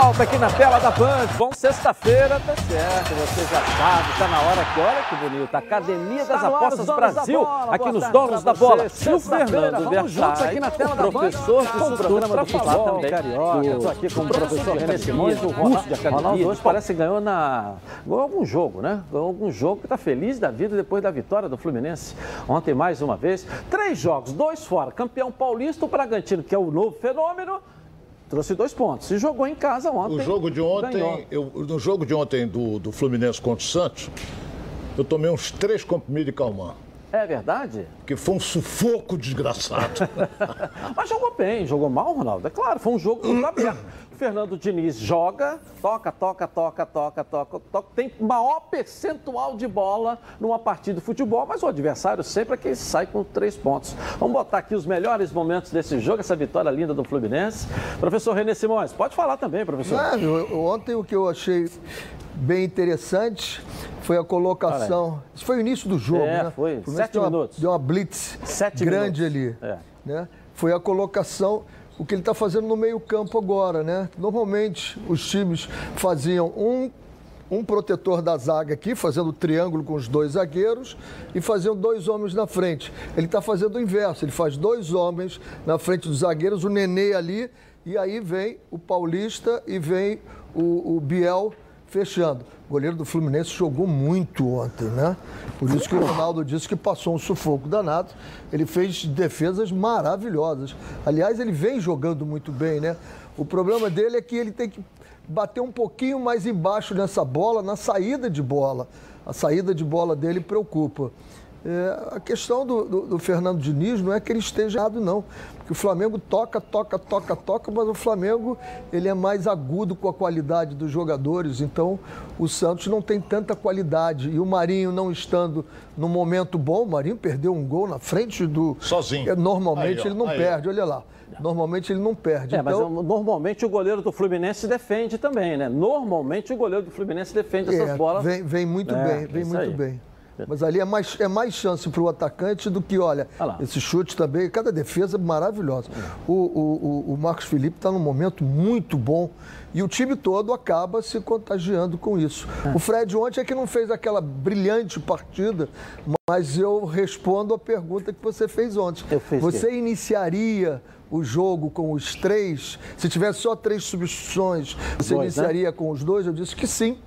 volta aqui na tela da Band. Bom, sexta-feira, tá certo, você já sabe, tá na hora que, olha que bonito, Academia das Apostas Brasil, aqui nos Donos da Bola. E o Fernando Versailles, aqui na tela professor do programa do futebol também, carioca. Estou aqui com o professor René Simões, o curso de academia. hoje parece que ganhou na... ganhou algum jogo, né? Ganhou algum jogo que tá feliz da vida depois da vitória do Fluminense. Ontem, mais uma vez, três jogos, dois fora. Campeão paulista, o Bragantino, que é o novo fenômeno, Trouxe dois pontos. E jogou em casa ontem. O jogo de ontem, eu, no jogo de ontem do, do Fluminense contra o Santos, eu tomei uns três comprimidos de calmar. É verdade? Que foi um sufoco desgraçado. Mas jogou bem, jogou mal, Ronaldo. É claro, foi um jogo aberto. Fernando Diniz joga, toca, toca, toca, toca, toca, toca. Tem maior percentual de bola numa partida de futebol, mas o adversário sempre é quem sai com três pontos. Vamos botar aqui os melhores momentos desse jogo, essa vitória linda do Fluminense. Professor René Simões, pode falar também, professor. É, ontem o que eu achei bem interessante foi a colocação. Isso foi o início do jogo, é, né? Foi, sete deu uma, minutos. Deu uma blitz Sete grande minutos. ali. É. Né? Foi a colocação, o que ele está fazendo no meio-campo agora, né? Normalmente os times faziam um. Um protetor da zaga aqui, fazendo triângulo com os dois zagueiros e faziam dois homens na frente. Ele está fazendo o inverso, ele faz dois homens na frente dos zagueiros, o Nenê ali, e aí vem o Paulista e vem o, o Biel fechando. O goleiro do Fluminense jogou muito ontem, né? Por isso que o Ronaldo disse que passou um sufoco danado. Ele fez defesas maravilhosas. Aliás, ele vem jogando muito bem, né? O problema dele é que ele tem que bater um pouquinho mais embaixo nessa bola, na saída de bola. A saída de bola dele preocupa. É, a questão do, do, do, Fernando Diniz não é que ele esteja errado, não. Porque o Flamengo toca, toca, toca, toca, mas o Flamengo ele é mais agudo com a qualidade dos jogadores. Então, o Santos não tem tanta qualidade. E o Marinho não estando no momento bom, o Marinho perdeu um gol na frente do. Sozinho. É, normalmente Aí, ele não aí. perde, olha lá. Normalmente ele não perde. É, mas então, normalmente o goleiro do Fluminense defende também, né? Normalmente o goleiro do Fluminense defende essas É, bolas. Vem, vem muito É, bem, vem muito aí. bem. Mas ali é mais, é mais chance para o atacante do que, olha, esse chute também, cada defesa é maravilhosa. O, o, o- Marcos Felipe está num momento muito bom e o time todo acaba se contagiando com isso. É. O Fred ontem é que não fez aquela brilhante partida, mas eu respondo a pergunta que você fez ontem. Você iniciaria o jogo com os três? Se tivesse só três substituições, você Dois, né? iniciaria com os dois? Eu disse que sim,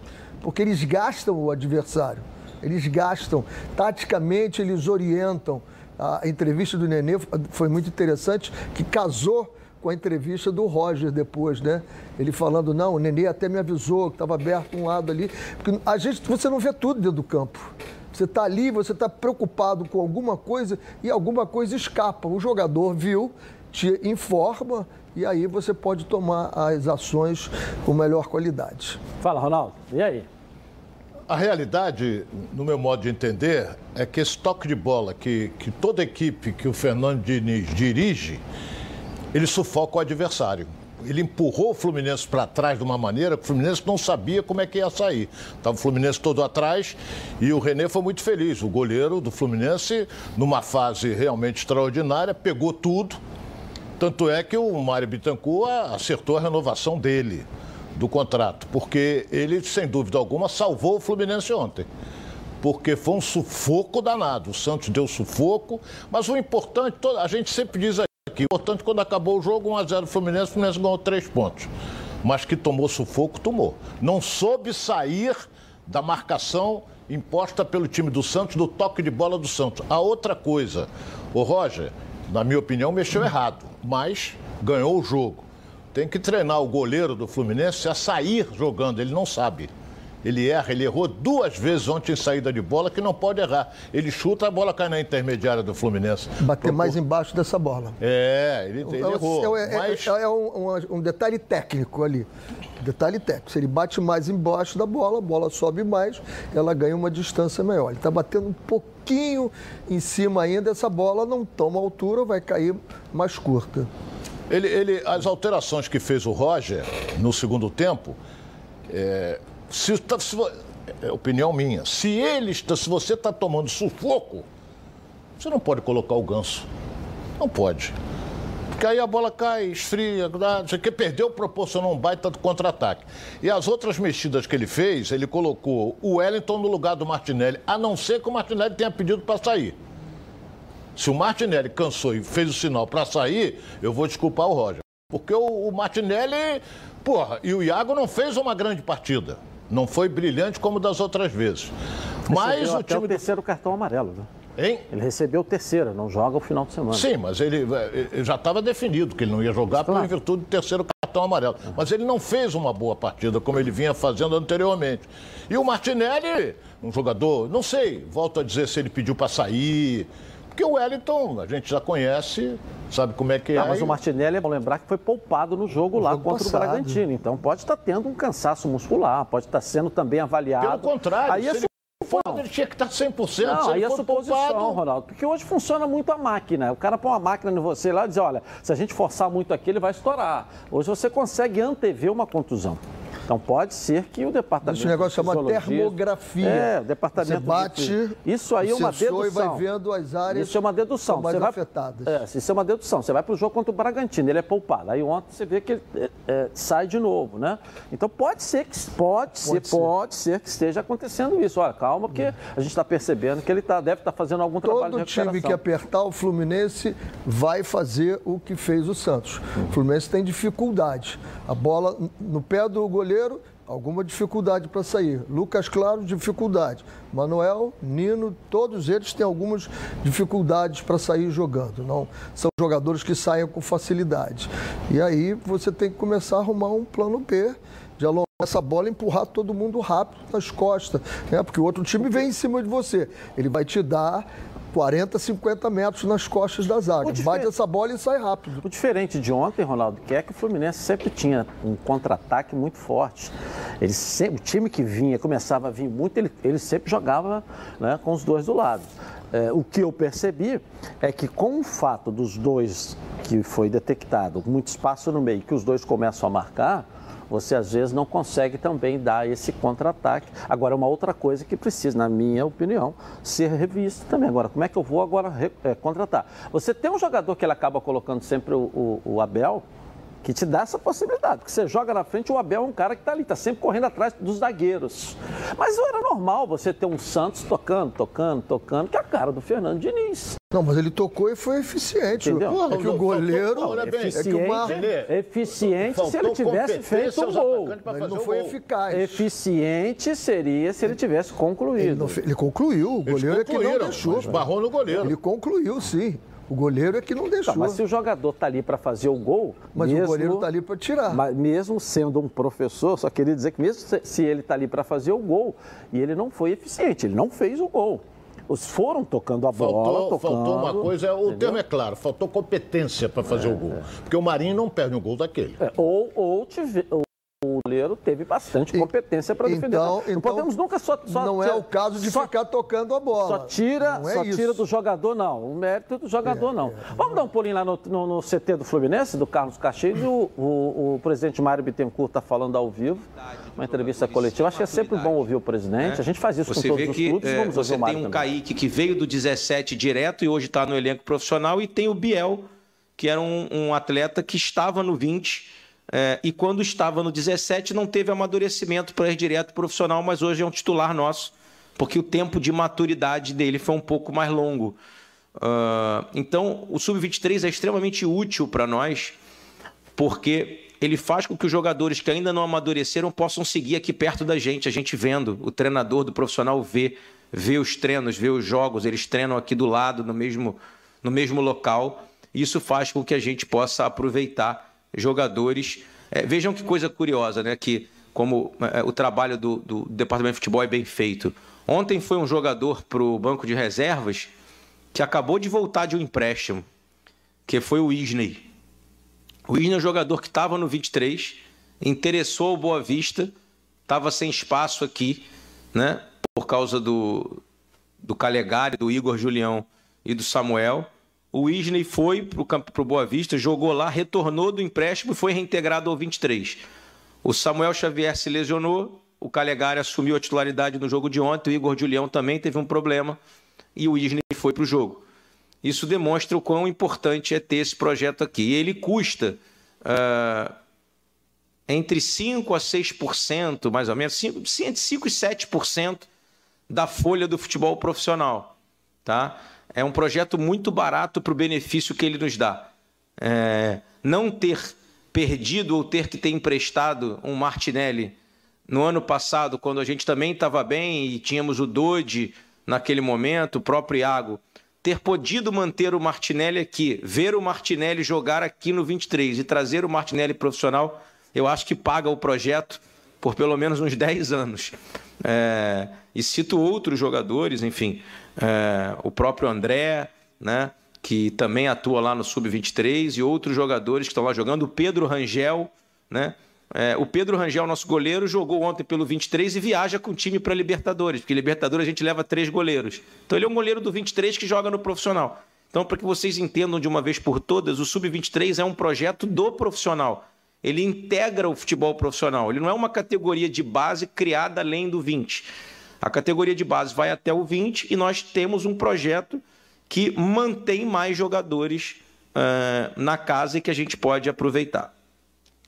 porque eles gastam o adversário. Eles gastam. Taticamente, eles orientam. A entrevista do Nenê foi muito interessante, que casou com a entrevista do Roger depois, né? Ele falando, não, o Nenê até me avisou que estava aberto um lado ali. Porque a gente, você não vê tudo dentro do campo. Você está ali, você está preocupado com alguma coisa e alguma coisa escapa. O jogador viu, te informa e aí você pode tomar as ações com melhor qualidade. Fala, Ronaldo. E aí? A realidade, no meu modo de entender, é que esse toque de bola que, que toda equipe que o Fernando Diniz dirige, ele sufoca o adversário. Ele empurrou o Fluminense para trás de uma maneira que o Fluminense não sabia como é que ia sair. Estava o Fluminense todo atrás e o René foi muito feliz. O goleiro do Fluminense, numa fase realmente extraordinária, pegou tudo. Tanto é que o Mário Bittencourt acertou a renovação dele, do contrato, porque ele, sem dúvida alguma, salvou o Fluminense ontem. Porque foi um sufoco danado. O Santos deu sufoco, mas o importante, a gente sempre diz aqui, o importante quando acabou o jogo, 1x0 Fluminense, o Fluminense ganhou três pontos. Mas que tomou sufoco, tomou. Não soube sair da marcação imposta pelo time do Santos, do toque de bola do Santos. A outra coisa, o Roger, na minha opinião, mexeu errado, mas ganhou o jogo. Tem que treinar o goleiro do Fluminense a sair jogando, ele não sabe. Ele erra, ele errou duas vezes ontem em saída de bola, que não pode errar. Ele chuta, a bola cai na intermediária do Fluminense. Bater mais embaixo dessa bola. É, ele, ele errou. É, é- mas... é um, um- um detalhe técnico ali. Detalhe técnico. Se ele bate mais embaixo da bola, a bola sobe mais, ela ganha uma distância maior. Ele está batendo um pouquinho em cima ainda, essa bola não toma altura, vai cair mais curta. Ele, ele- as alterações que fez o Roger no segundo tempo, é, se, tá- se é opinião minha, se ele está, se você está tomando sufoco, você não pode colocar o ganso. Não pode. Porque aí a bola cai, esfria, não sei o que, perdeu, proporcionou um baita do contra-ataque. E as outras mexidas que ele fez, ele colocou o Wellington no lugar do Martinelli, a não ser que o Martinelli tenha pedido para sair. Se o Martinelli cansou e fez o sinal para sair, eu vou desculpar o Roger. Porque o, o Martinelli, porra, e o Iago não fez uma grande partida. Não foi brilhante como das outras vezes. Mas o time. o terceiro cartão amarelo, né? Hein? Ele recebeu o terceiro, não joga o final de semana. Sim, mas ele, ele já estava definido que ele não ia jogar claro. por virtude do terceiro cartão amarelo. Uhum. Mas ele não fez uma boa partida como ele vinha fazendo anteriormente. E o Martinelli, um jogador, não sei, volto a dizer se ele pediu para sair. Porque o Wellington, a gente já conhece, sabe como é que não, é. Mas o Martinelli, é bom lembrar que foi poupado no jogo lá jogo contra passado. o Bragantino. Então pode estar tendo um cansaço muscular, pode estar sendo também avaliado. Pelo contrário, aí é for, ele tinha que estar 100%. Não, aí é suposição, poupado... Ronaldo. Porque hoje funciona muito a máquina. O cara põe uma máquina em você lá e diz, olha, se a gente forçar muito aqui, ele vai estourar. Hoje você consegue antever uma contusão. Então pode ser que o departamento. Esse negócio chama termografia. É, o departamento. Você bate. Isso aí é uma dedução. E vai vendo as áreas. Isso é uma dedução. mais você afetadas. Vai, é, isso é uma dedução. Você vai para o jogo contra o Bragantino, ele é poupado. Aí ontem você vê que ele é, é, sai de novo, né? Então pode ser que pode, pode ser, ser, pode ser que esteja acontecendo isso. Olha, calma, porque a gente está percebendo que ele tá, deve estar tá fazendo algum Todo trabalho de recuperação. time que apertar o Fluminense vai fazer o que fez o Santos. O Fluminense tem dificuldade. A bola no pé do goleiro alguma dificuldade para sair. Lucas Claro, dificuldade. Manuel, Nino, todos eles têm algumas dificuldades para sair jogando. Não são jogadores que saem com facilidade. E aí você tem que começar a arrumar um plano B de alongar essa bola e empurrar todo mundo rápido nas costas, né? Porque o outro time vem em cima de você. Ele vai te dar 40, 50 metros nas costas da zaga. Bate essa bola e sai rápido. O diferente de ontem, Ronaldo, que é que o Fluminense sempre tinha um contra-ataque muito forte. Ele sempre, o time que vinha, começava a vir muito, ele, ele sempre jogava né, com os dois do lado. É, o que eu percebi é que com o fato dos dois que foi detectado, muito espaço no meio, que os dois começam a marcar, você às vezes não consegue também dar esse contra-ataque. Agora, uma outra coisa que precisa, na minha opinião, ser revista também. Agora, como é que eu vou agora é, contratar? Você tem um jogador que ele acaba colocando sempre o, o, o Abel, que te dá essa possibilidade. Porque você joga na frente, o Abel é um cara que está ali, está sempre correndo atrás dos zagueiros. Mas não era normal você ter um Santos tocando, tocando, tocando, que é a cara do Fernando Diniz. Não, mas ele tocou e foi eficiente. Entendeu? é que o goleiro. Olha bem, eficiente, é que o Mar... eficiente se ele tivesse feito um gol. Mas não foi eficaz. Eficiente seria se ele tivesse concluído. Ele, ele concluiu. O goleiro é que não deixou. Esbarrou no goleiro. Ele concluiu, sim. O goleiro é que não deixou. Tá, mas se o jogador está ali para fazer o gol. Mas mesmo, o goleiro está ali para tirar. Mas mesmo sendo um professor, só queria dizer que mesmo se ele está ali para fazer o gol, e ele não foi eficiente, ele não fez o gol. Os foram tocando a bola. Faltou, tocando, faltou uma coisa, o entendeu? termo é claro, faltou competência para fazer é, o gol. Porque o Marinho não perde um gol daquele. É, ou, ou, tive, ou o goleiro teve bastante competência para defender. Então, não então, podemos nunca só, só não é o caso de só, ficar tocando a bola. Só tira, é só tira do jogador não. O mérito do jogador é, não. É, Vamos dar um pulinho lá no, no, no, CT do Fluminense, do Carlos Cacheiro. O, o, o, presidente Mário Bittencourt está falando ao vivo, uma entrevista coletiva. Acho que é sempre bom ouvir o presidente. A gente faz isso você com todos vê que, os clubes. Vamos você tem um também. Kaique que veio do 17 direto e hoje está no elenco profissional e tem o Biel, que era um, um atleta que estava no 20 é, e quando estava no 17, não teve amadurecimento para ir direto profissional, mas hoje é um titular nosso, porque o tempo de maturidade dele foi um pouco mais longo. Uh, então, o Sub-23 é extremamente útil para nós, porque ele faz com que os jogadores que ainda não amadureceram possam seguir aqui perto da gente, a gente vendo, o treinador do profissional vê, vê os treinos, vê os jogos, eles treinam aqui do lado, no mesmo, no mesmo local. Isso faz com que a gente possa aproveitar jogadores. É, vejam que coisa curiosa, né? Que como é, o trabalho do, do, departamento de futebol é bem feito. Ontem foi um jogador para o banco de reservas que acabou de voltar de um empréstimo, que foi o Isney. O Isney é um jogador que estava no 23, interessou o Boa Vista, estava sem espaço aqui, né? Por causa do, do Calegari, do Igor Julião e do Samuel. O Isney foi para o Boa Vista, jogou lá, retornou do empréstimo e foi reintegrado ao 23. O Samuel Xavier se lesionou, o Calegari assumiu a titularidade no jogo de ontem, o Igor Julião também teve um problema e o Isney foi para o jogo. isso demonstra o quão importante é ter esse projeto aqui. Ele custa uh, entre 5% a 6%, mais ou menos, 5, entre 5% e 7% da folha do futebol profissional. Tá? É um projeto muito barato para o benefício que ele nos dá. É, não ter perdido ou ter que ter emprestado um Martinelli no ano passado, quando a gente também estava bem e tínhamos o Dodi naquele momento, o próprio Iago, ter podido manter o Martinelli aqui, ver o Martinelli jogar aqui no 23 e trazer o Martinelli profissional, eu acho que paga o projeto por pelo menos uns 10 anos. É, e cito outros jogadores, enfim, é, o próprio André, né, que também atua lá no Sub-23, e outros jogadores que estão lá jogando, o Pedro Rangel, né, é, o Pedro Rangel, nosso goleiro, jogou ontem pelo 23 e viaja com o time para Libertadores, porque Libertadores a gente leva três goleiros. Então ele é um goleiro do 23 que joga no profissional. Então, para que vocês entendam de uma vez por todas, o Sub-23 é um projeto do profissional. Ele integra o futebol profissional. Ele não é uma categoria de base criada além do 20. A categoria de base vai até o 20 e nós temos um projeto que mantém mais jogadores uh, na casa e que a gente pode aproveitar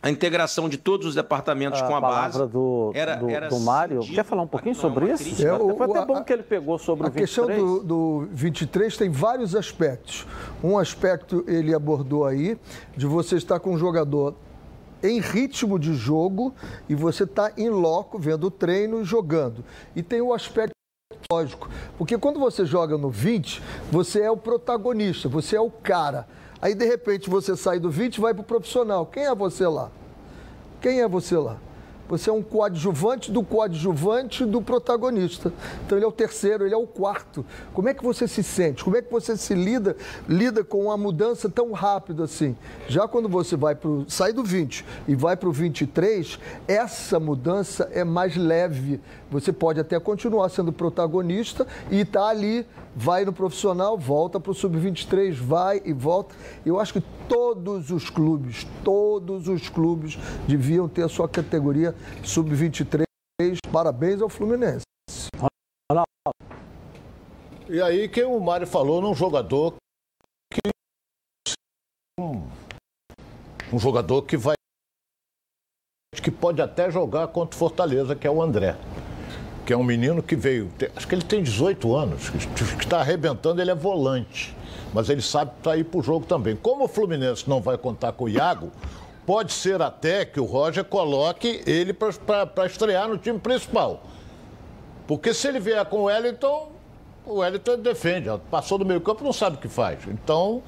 a integração de todos os departamentos a com a base. do, era, do, era do Mário. Quer falar um pouquinho sobre isso? É, o, Foi até bom que ele pegou sobre a o 23. A questão do, do 23 tem vários aspectos. Um aspecto ele abordou aí, de você estar com um jogador em ritmo de jogo e você está em loco, vendo o treino e jogando. E tem o aspecto lógico, porque quando você joga no 20, você é o protagonista, você é o cara. Aí, de repente, você sai do 20 e vai para o profissional. Quem é você lá? Quem é você lá? Você é um coadjuvante do coadjuvante do protagonista. Então ele é o terceiro, ele é o quarto. Como é que você se sente? Como é que você se lida, lida com uma mudança tão rápida assim? Já quando você vai pro, sai do 20 e vai para o 23, essa mudança é mais leve. Você pode até continuar sendo protagonista e estar tá ali vai no profissional, volta para o sub-23, vai e volta. Eu acho que todos os clubes, todos os clubes deviam ter a sua categoria sub-23. Parabéns ao Fluminense. E aí, quem o Mário falou num jogador que. Um, um jogador que vai. que pode até jogar contra o Fortaleza, que é o André que é um menino que veio, acho que ele tem 18 anos, que está arrebentando, ele é volante, mas ele sabe para ir para o jogo também. Como o Fluminense não vai contar com o Iago, pode ser até que o Roger coloque ele para estrear no time principal. Porque se ele vier com o Wellington, o Wellington defende, passou do meio campo não sabe o que faz. Então,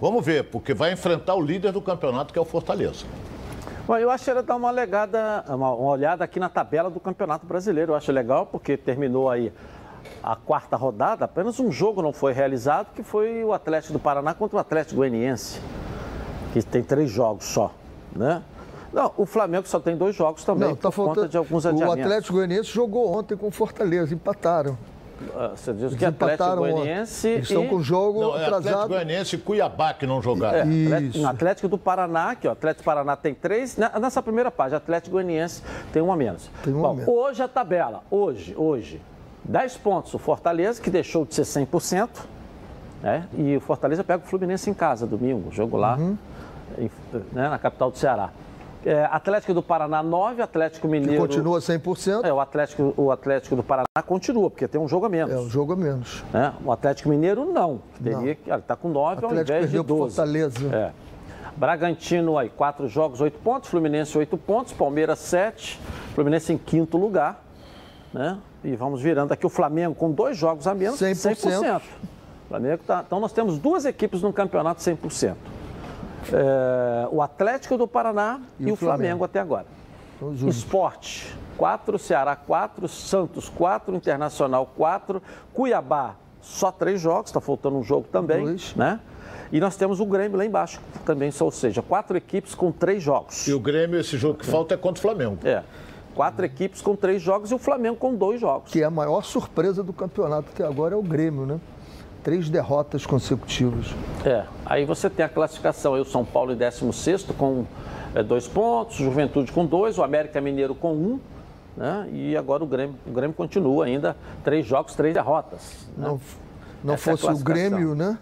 vamos ver, porque vai enfrentar o líder do campeonato, que é o Fortaleza. Bom, eu acho que era dar uma, legada, uma, uma olhada aqui na tabela do Campeonato Brasileiro. Eu acho legal porque terminou aí a quarta rodada, apenas um jogo não foi realizado, que foi o Atlético do Paraná contra o Atlético Goianiense, que tem três jogos só, né? Não, o Flamengo só tem dois jogos também, não, tá por faltando... conta de alguns adiamentos. O Atlético Goianiense jogou ontem com o Fortaleza, empataram. Ah, você diz que Atlético Goianiense. Eles estão com o jogo não, é atrasado. Atlético Goianiense e Cuiabá que não jogaram. É, Atlético, Atlético do Paraná, aqui, ó. Atlético do Paraná tem três. Nessa primeira página, Atlético Goianiense tem uma menos. Tem uma Bom, menos. Hoje a tabela, hoje, hoje, 10 pontos o Fortaleza, que deixou de ser 100%. Né? E o Fortaleza pega o Fluminense em casa, domingo, jogo lá, uhum. em, né, na capital do Ceará. É, Atlético do Paraná 9, Atlético Mineiro. Que continua 100%. É, o Atlético, o Atlético do Paraná continua, porque tem um jogo a menos. É, um jogo a menos. É, o Atlético Mineiro não. Teria que. Ele está com 9 ao invés de 12. Fortaleza. É. Bragantino aí, 4 jogos, 8 pontos. Fluminense, 8 pontos. Palmeiras, 7. Fluminense em quinto lugar. Né? E vamos virando aqui o Flamengo com dois jogos a menos. 100%. 100%. Flamengo tá... Então nós temos duas equipes no campeonato 100% é, o Atlético do Paraná e, e o Flamengo. Flamengo. até agora. Esporte, 4, Ceará 4, Santos 4, Internacional 4, Cuiabá, só três jogos, está faltando um jogo também, Dois. né? E nós temos o Grêmio lá embaixo também, ou seja, quatro equipes com três jogos. E o Grêmio, esse jogo que falta é contra o Flamengo. É. Quatro equipes com três jogos e o Flamengo com dois jogos. Que é a maior surpresa do campeonato até agora é o Grêmio, né? Três derrotas consecutivas. É, aí você tem a classificação, aí o São Paulo em 16 com é, dois pontos, Juventude com dois, o América Mineiro com um, né? E agora o Grêmio, o Grêmio continua ainda, três jogos, três derrotas. Né? Não, não fosse é o Grêmio, né?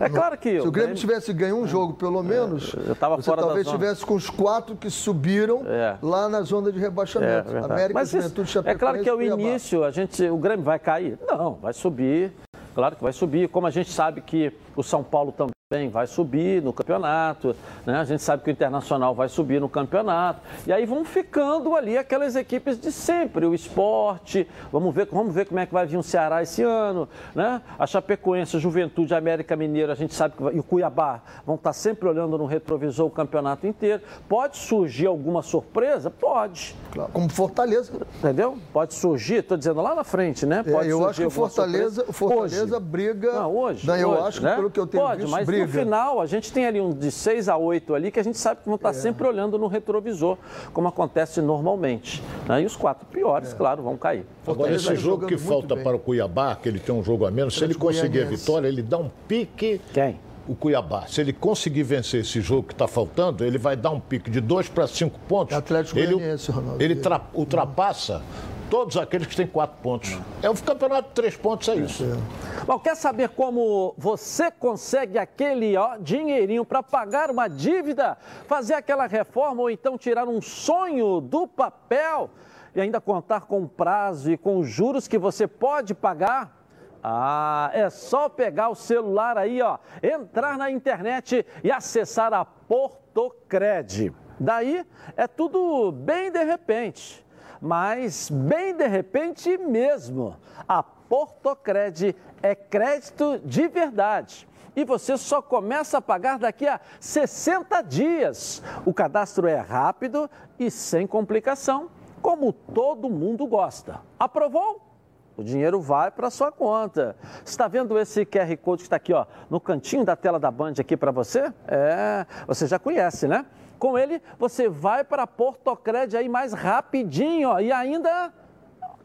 é claro que. Se o Grêmio tivesse ganho um jogo, pelo menos, é, eu tava você talvez tivesse com os quatro que subiram é. lá na zona de rebaixamento. É, América, Mas Juventude, isso, É claro que ao início a gente, o Grêmio vai cair? Não, vai subir. Claro que vai subir. Como a gente sabe que o São Paulo também Bem, vai subir no campeonato, né? A gente sabe que o Internacional vai subir no campeonato. E aí vão ficando ali aquelas equipes de sempre, o esporte. Vamos ver, vamos ver como é que vai vir o Ceará esse ano, né? A Chapecoense, a Juventude, a América Mineira, a gente sabe que vai, e o Cuiabá vão estar sempre olhando no retrovisor o campeonato inteiro. Pode surgir alguma surpresa? Pode. Claro, como Fortaleza. Entendeu? Pode surgir, estou dizendo lá na frente, né? É, pode é, eu acho que o Fortaleza, Fortaleza hoje. briga. Não, hoje. Não, eu hoje, acho né? que pelo que eu tenho pode, visto, mas briga no final, a gente tem ali um de 6 a 8 ali que a gente sabe que vão estar é. sempre olhando no retrovisor, como acontece normalmente. Né? E os quatro piores, é. claro, vão cair. Agora, esse jogo que falta bem. para o Cuiabá, que ele tem um jogo a menos, se ele conseguir a vitória, ele dá um pique. Quem? o Cuiabá, se ele conseguir vencer esse jogo que está faltando, ele vai dar um pique de 2 para 5 pontos. É Atlético ele, Goianiense, Ronaldo. Ele ultrapassa todos aqueles que têm quatro pontos. É o campeonato de três pontos, é isso. É. Bom, quer saber como você consegue aquele ó, dinheirinho para pagar uma dívida, fazer aquela reforma ou então tirar um sonho do papel e ainda contar com prazo e com juros que você pode pagar? Ah, é só pegar o celular aí, ó, entrar na internet e acessar a Portocred. Daí é tudo bem de repente mas bem de repente mesmo, a Portocred é crédito de verdade. E você só começa a pagar daqui a 60 dias. O cadastro é rápido e sem complicação, como todo mundo gosta. Aprovou? O dinheiro vai para sua conta. Está vendo esse QR Code que está aqui, ó, no cantinho da tela da Band aqui para você? É, você já conhece, né? Com ele, você vai para Portocred aí mais rapidinho ó, e ainda,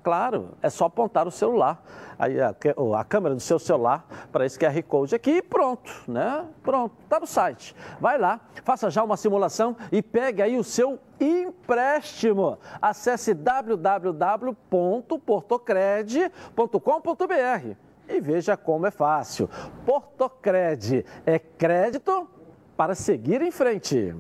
claro, é só apontar o celular, a, a câmera do seu celular para esse QR Code aqui e pronto, né? Pronto, está no site. Vai lá, faça já uma simulação e pegue aí o seu empréstimo. Acesse www.portocred.com.br e veja como é fácil. Portocred é crédito para seguir em frente.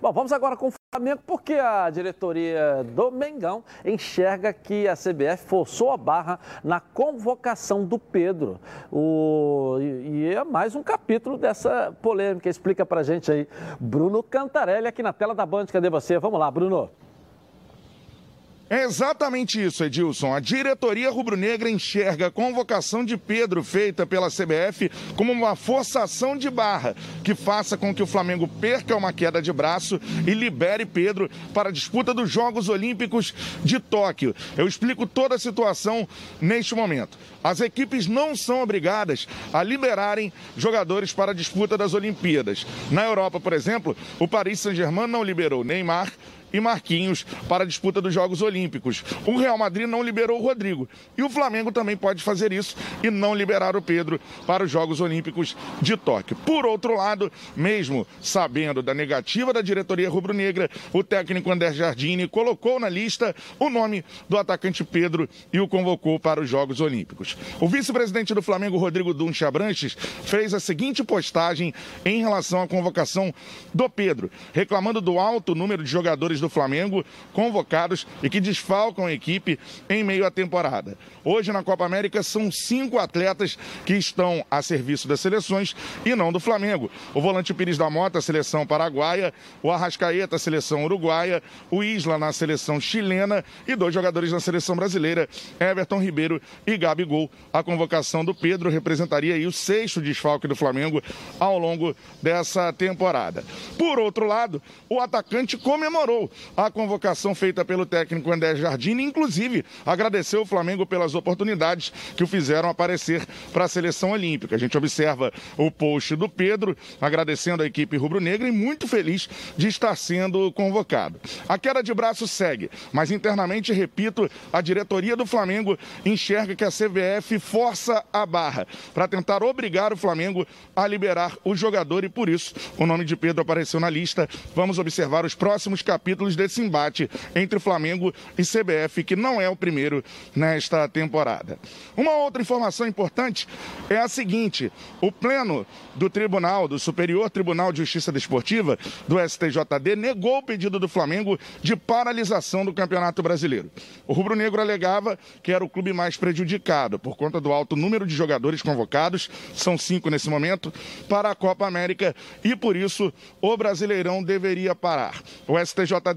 Bom, vamos agora com o Flamengo, porque a diretoria do Mengão enxerga que a CBF forçou a barra na convocação do Pedro. O... E é mais um capítulo dessa polêmica. Explica pra gente aí, Bruno Cantarelli, aqui na tela da Band. Cadê você? Vamos lá, Bruno. É exatamente isso, Edilson. A diretoria rubro-negra enxerga a convocação de Pedro feita pela CBF como uma forçação de barra que faça com que o Flamengo perca uma queda de braço e libere Pedro para a disputa dos Jogos Olímpicos de Tóquio. Eu explico toda a situação neste momento. As equipes não são obrigadas a liberarem jogadores para a disputa das Olimpíadas. Na Europa, por exemplo, o Paris Saint-Germain não liberou Neymar, e Marquinhos para a disputa dos Jogos Olímpicos. O Real Madrid não liberou o Rodrigo. E o Flamengo também pode fazer isso e não liberar o Pedro para os Jogos Olímpicos de Tóquio. Por outro lado, mesmo sabendo da negativa da diretoria rubro-negra, o técnico André Jardini colocou na lista o nome do atacante Pedro e o convocou para os Jogos Olímpicos. O vice-presidente do Flamengo, Rodrigo Duncha Abranches, fez a seguinte postagem em relação à convocação do Pedro, reclamando do alto número de jogadores jogadores do Flamengo convocados e que desfalcam a equipe em meio à temporada. Hoje na Copa América são cinco atletas que estão a serviço das seleções e não do Flamengo. O volante Pires da Mota, seleção paraguaia, o Arrascaeta, seleção uruguaia, o Isla na seleção chilena e dois jogadores na seleção brasileira, Everton Ribeiro e Gabigol. A convocação do Pedro representaria aí o sexto desfalque do Flamengo ao longo dessa temporada. Por outro lado, o atacante comemorou a convocação feita pelo técnico André Jardine, inclusive agradeceu o Flamengo pelas oportunidades que o fizeram aparecer para a seleção olímpica. A gente observa o post do Pedro agradecendo a equipe rubro-negra e muito feliz de estar sendo convocado. A queda de braço segue, mas internamente, repito, a diretoria do Flamengo enxerga que a CBF força a barra para tentar obrigar o Flamengo a liberar o jogador e por isso o nome de Pedro apareceu na lista. Vamos observar os próximos capítulos títulos desse embate entre Flamengo e CBF, que não é o primeiro nesta temporada. Uma outra informação importante é a seguinte: o pleno do Tribunal, do Superior Tribunal de Justiça Desportiva, do STJD, negou o pedido do Flamengo de paralisação do Campeonato Brasileiro. O rubro-negro alegava que era o clube mais prejudicado por conta do alto número de jogadores convocados, são cinco nesse momento, para a Copa América e por isso o Brasileirão deveria parar. O STJD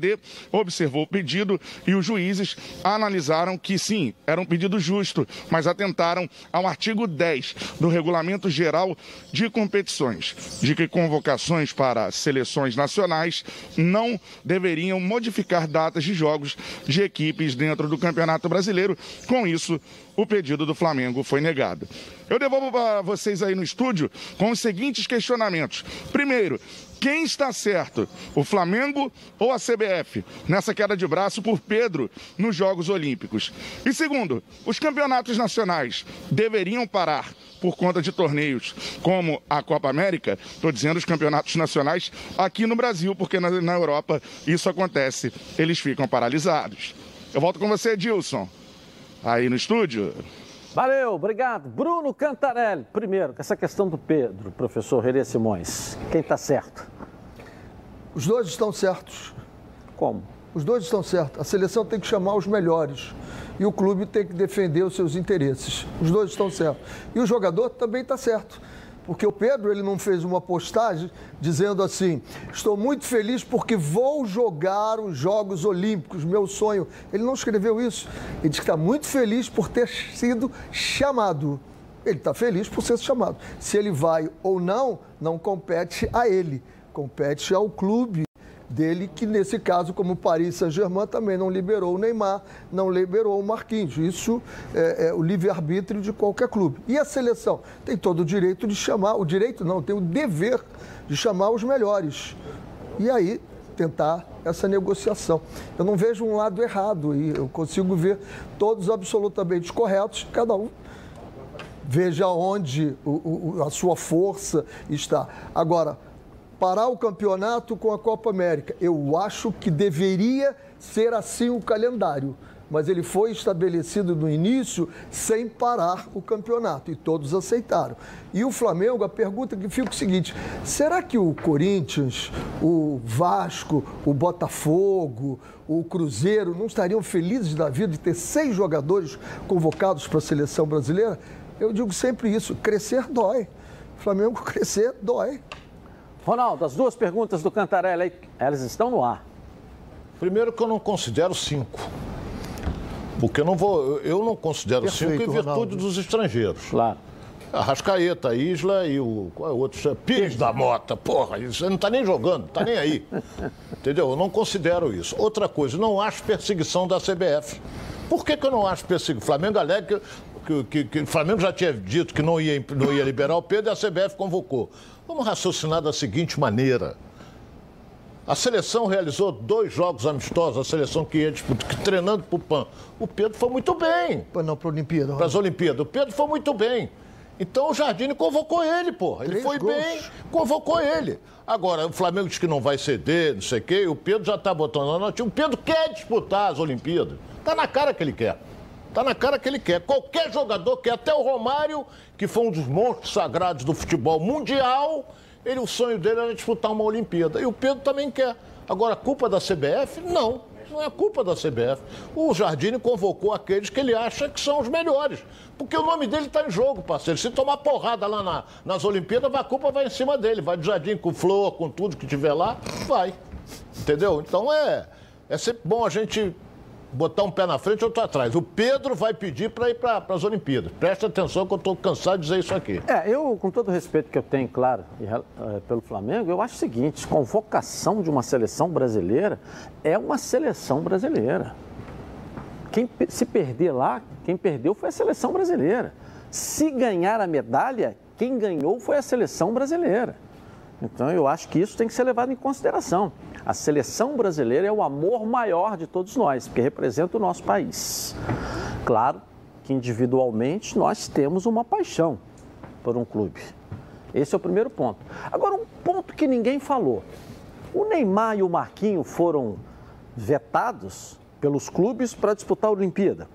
observou o pedido e os juízes analisaram que sim, era um pedido justo, mas atentaram ao artigo 10 do Regulamento Geral de Competições, de que convocações para seleções nacionais não deveriam modificar datas de jogos de equipes dentro do Campeonato Brasileiro. Com isso, o pedido do Flamengo foi negado. Eu devolvo para vocês aí no estúdio com os seguintes questionamentos. Primeiro, quem está certo, o Flamengo ou a CBF, nessa queda de braço por Pedro nos Jogos Olímpicos? E segundo, os campeonatos nacionais deveriam parar por conta de torneios como a Copa América? Estou dizendo os campeonatos nacionais aqui no Brasil, porque na, na Europa isso acontece, eles ficam paralisados. Eu volto com você, Dilson aí no estúdio. Valeu, obrigado. Bruno Cantarelli. Primeiro, essa questão do Pedro, professor Renê Simões. Quem está certo? Os dois estão certos. Como? Os dois estão certos. A seleção tem que chamar os melhores. E o clube tem que defender os seus interesses. Os dois estão certos. E o jogador também está certo. Porque o Pedro ele não fez uma postagem dizendo assim: estou muito feliz porque vou jogar os Jogos Olímpicos, meu sonho. Ele não escreveu isso. Ele disse que está muito feliz por ter sido chamado. Ele está feliz por ser chamado. Se ele vai ou não, não compete a ele, compete ao clube dele, que nesse caso, como Paris Saint-Germain, também não liberou o Neymar, não liberou o Marquinhos. Isso é, é o livre-arbítrio de qualquer clube. E a seleção tem todo o direito de chamar, o direito não, tem o dever de chamar os melhores. E aí tentar essa negociação. Eu não vejo um lado errado aí, eu consigo ver todos absolutamente corretos, cada um veja onde o, o, a sua força está. Agora, parar o campeonato com a Copa América. Eu acho que deveria ser assim o calendário, mas ele foi estabelecido no início sem parar o campeonato e todos aceitaram. E o Flamengo, a pergunta que fica é o seguinte: será que o Corinthians, o Vasco, o Botafogo, o Cruzeiro não estariam felizes da vida de ter seis jogadores convocados para a seleção brasileira? Eu digo sempre isso: crescer dói. Flamengo crescer dói. Ronaldo, as duas perguntas do Cantarelli, elas estão no ar. Primeiro que eu não considero cinco. Porque eu não vou, eu não considero Perfeito, cinco em virtude Ronaldo. dos estrangeiros. Claro. Arrascaeta, Isla e o. Qual é o outro? Pires da Mota. Porra, isso não está nem jogando, está nem aí. Entendeu? Eu não considero isso. Outra coisa, não acho perseguição da CBF. Por que, que eu não acho perseguição? Flamengo alega que, que, que, o Flamengo já tinha dito que não ia, não ia liberar o Pedro e a CBF convocou. Vamos raciocinar da seguinte maneira. A seleção realizou dois jogos amistosos, a seleção que ia disputar, que, treinando para o PAN. O Pedro foi muito bem. Não, para a Olimpíada. Para as Olimpíadas. O Pedro foi muito bem. Então o Jardine convocou ele, porra. Ele Três foi gols. bem, convocou ele. Agora, o Flamengo diz que não vai ceder, não sei o quê, o Pedro já está botando na notinha. O Pedro quer disputar as Olimpíadas. Está na cara que ele quer. Está na cara que ele quer. Qualquer jogador quer, até o Romário, que foi um dos monstros sagrados do futebol mundial, ele, o sonho dele era disputar uma Olimpíada. E o Pedro também quer. Agora, culpa da CBF? Não. Não é culpa da CBF. O Jardine convocou aqueles que ele acha que são os melhores. Porque o nome dele está em jogo, parceiro. Se tomar porrada lá na, nas Olimpíadas, a culpa vai em cima dele. Vai do Jardim com flor, com tudo que tiver lá, vai. Entendeu? Então é, é sempre bom a gente botar um pé na frente e outro atrás. O Pedro vai pedir para ir para as Olimpíadas. Presta atenção que eu estou cansado de dizer isso aqui. É, eu, com todo o respeito que eu tenho, claro, é, pelo Flamengo, eu acho o seguinte: convocação de uma seleção brasileira é uma seleção brasileira. Quem se perder lá, quem perdeu foi a seleção brasileira. Se ganhar a medalha, quem ganhou foi a seleção brasileira. Então eu acho que isso tem que ser levado em consideração. A seleção brasileira é o amor maior de todos nós, porque representa o nosso país. Claro que individualmente nós temos uma paixão por um clube. Esse é o primeiro ponto. Agora, um ponto que ninguém falou. O Neymar e o Marquinho foram vetados pelos clubes para disputar a Olimpíada.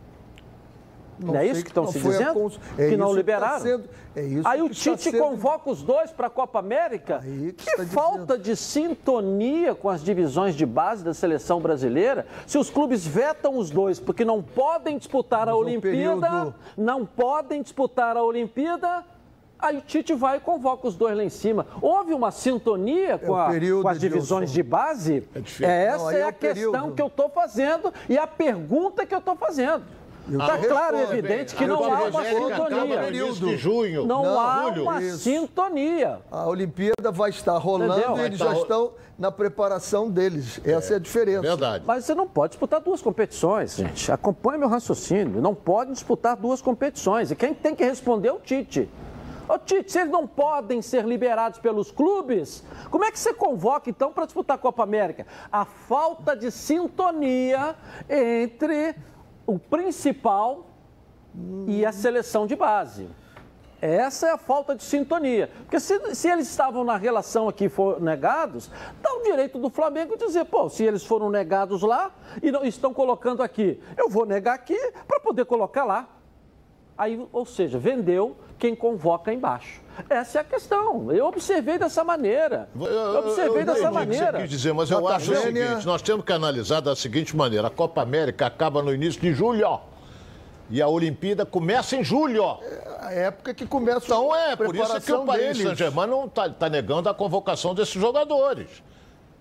Não, não é isso que estão se dizendo? Cons... É que não tá liberaram? Que sendo... é Aí o tá Tite sendo... convoca os dois para a Copa América? Aí que, que falta dizendo. de sintonia com as divisões de base da seleção brasileira. Se os clubes vetam os dois porque não podem disputar Mas a Olimpíada, período... não podem disputar a Olimpíada, Aí o Tite vai e convoca os dois lá em cima. Houve uma sintonia é com, a, com as divisões de, de base? É Essa não, é, é a questão período. que eu estou fazendo e a pergunta que eu estou fazendo. Está claro e evidente que não há uma sintonia. De junho. Não, não há julho. uma Isso. sintonia. A Olimpíada vai estar rolando Entendeu? e eles já estão na preparação deles. Essa é, é a diferença. Verdade. Mas você não pode disputar duas competições, gente. Acompanhe meu raciocínio. Não pode disputar duas competições. E quem tem que responder é o Tite. Ô Tite, se eles não podem ser liberados pelos clubes, como é que você convoca então para disputar a Copa América? A falta de sintonia entre o principal e a seleção de base. Essa é a falta de sintonia. Porque se, se eles estavam na relação aqui foram negados, dá o direito do Flamengo dizer, pô, se eles foram negados lá e não estão colocando aqui, eu vou negar aqui para poder colocar lá. Aí, ou seja, vendeu quem convoca embaixo. Essa é a questão. Eu observei dessa maneira. Eu observei eu, eu, dessa maneira. Que quis dizer, mas eu acho o seguinte: nós temos que analisar da seguinte maneira: a Copa América acaba no início de julho. E a Olimpíada começa em julho. É a época que começa Então é, por isso que o Paris Saint-Germain não está tá negando a convocação desses jogadores.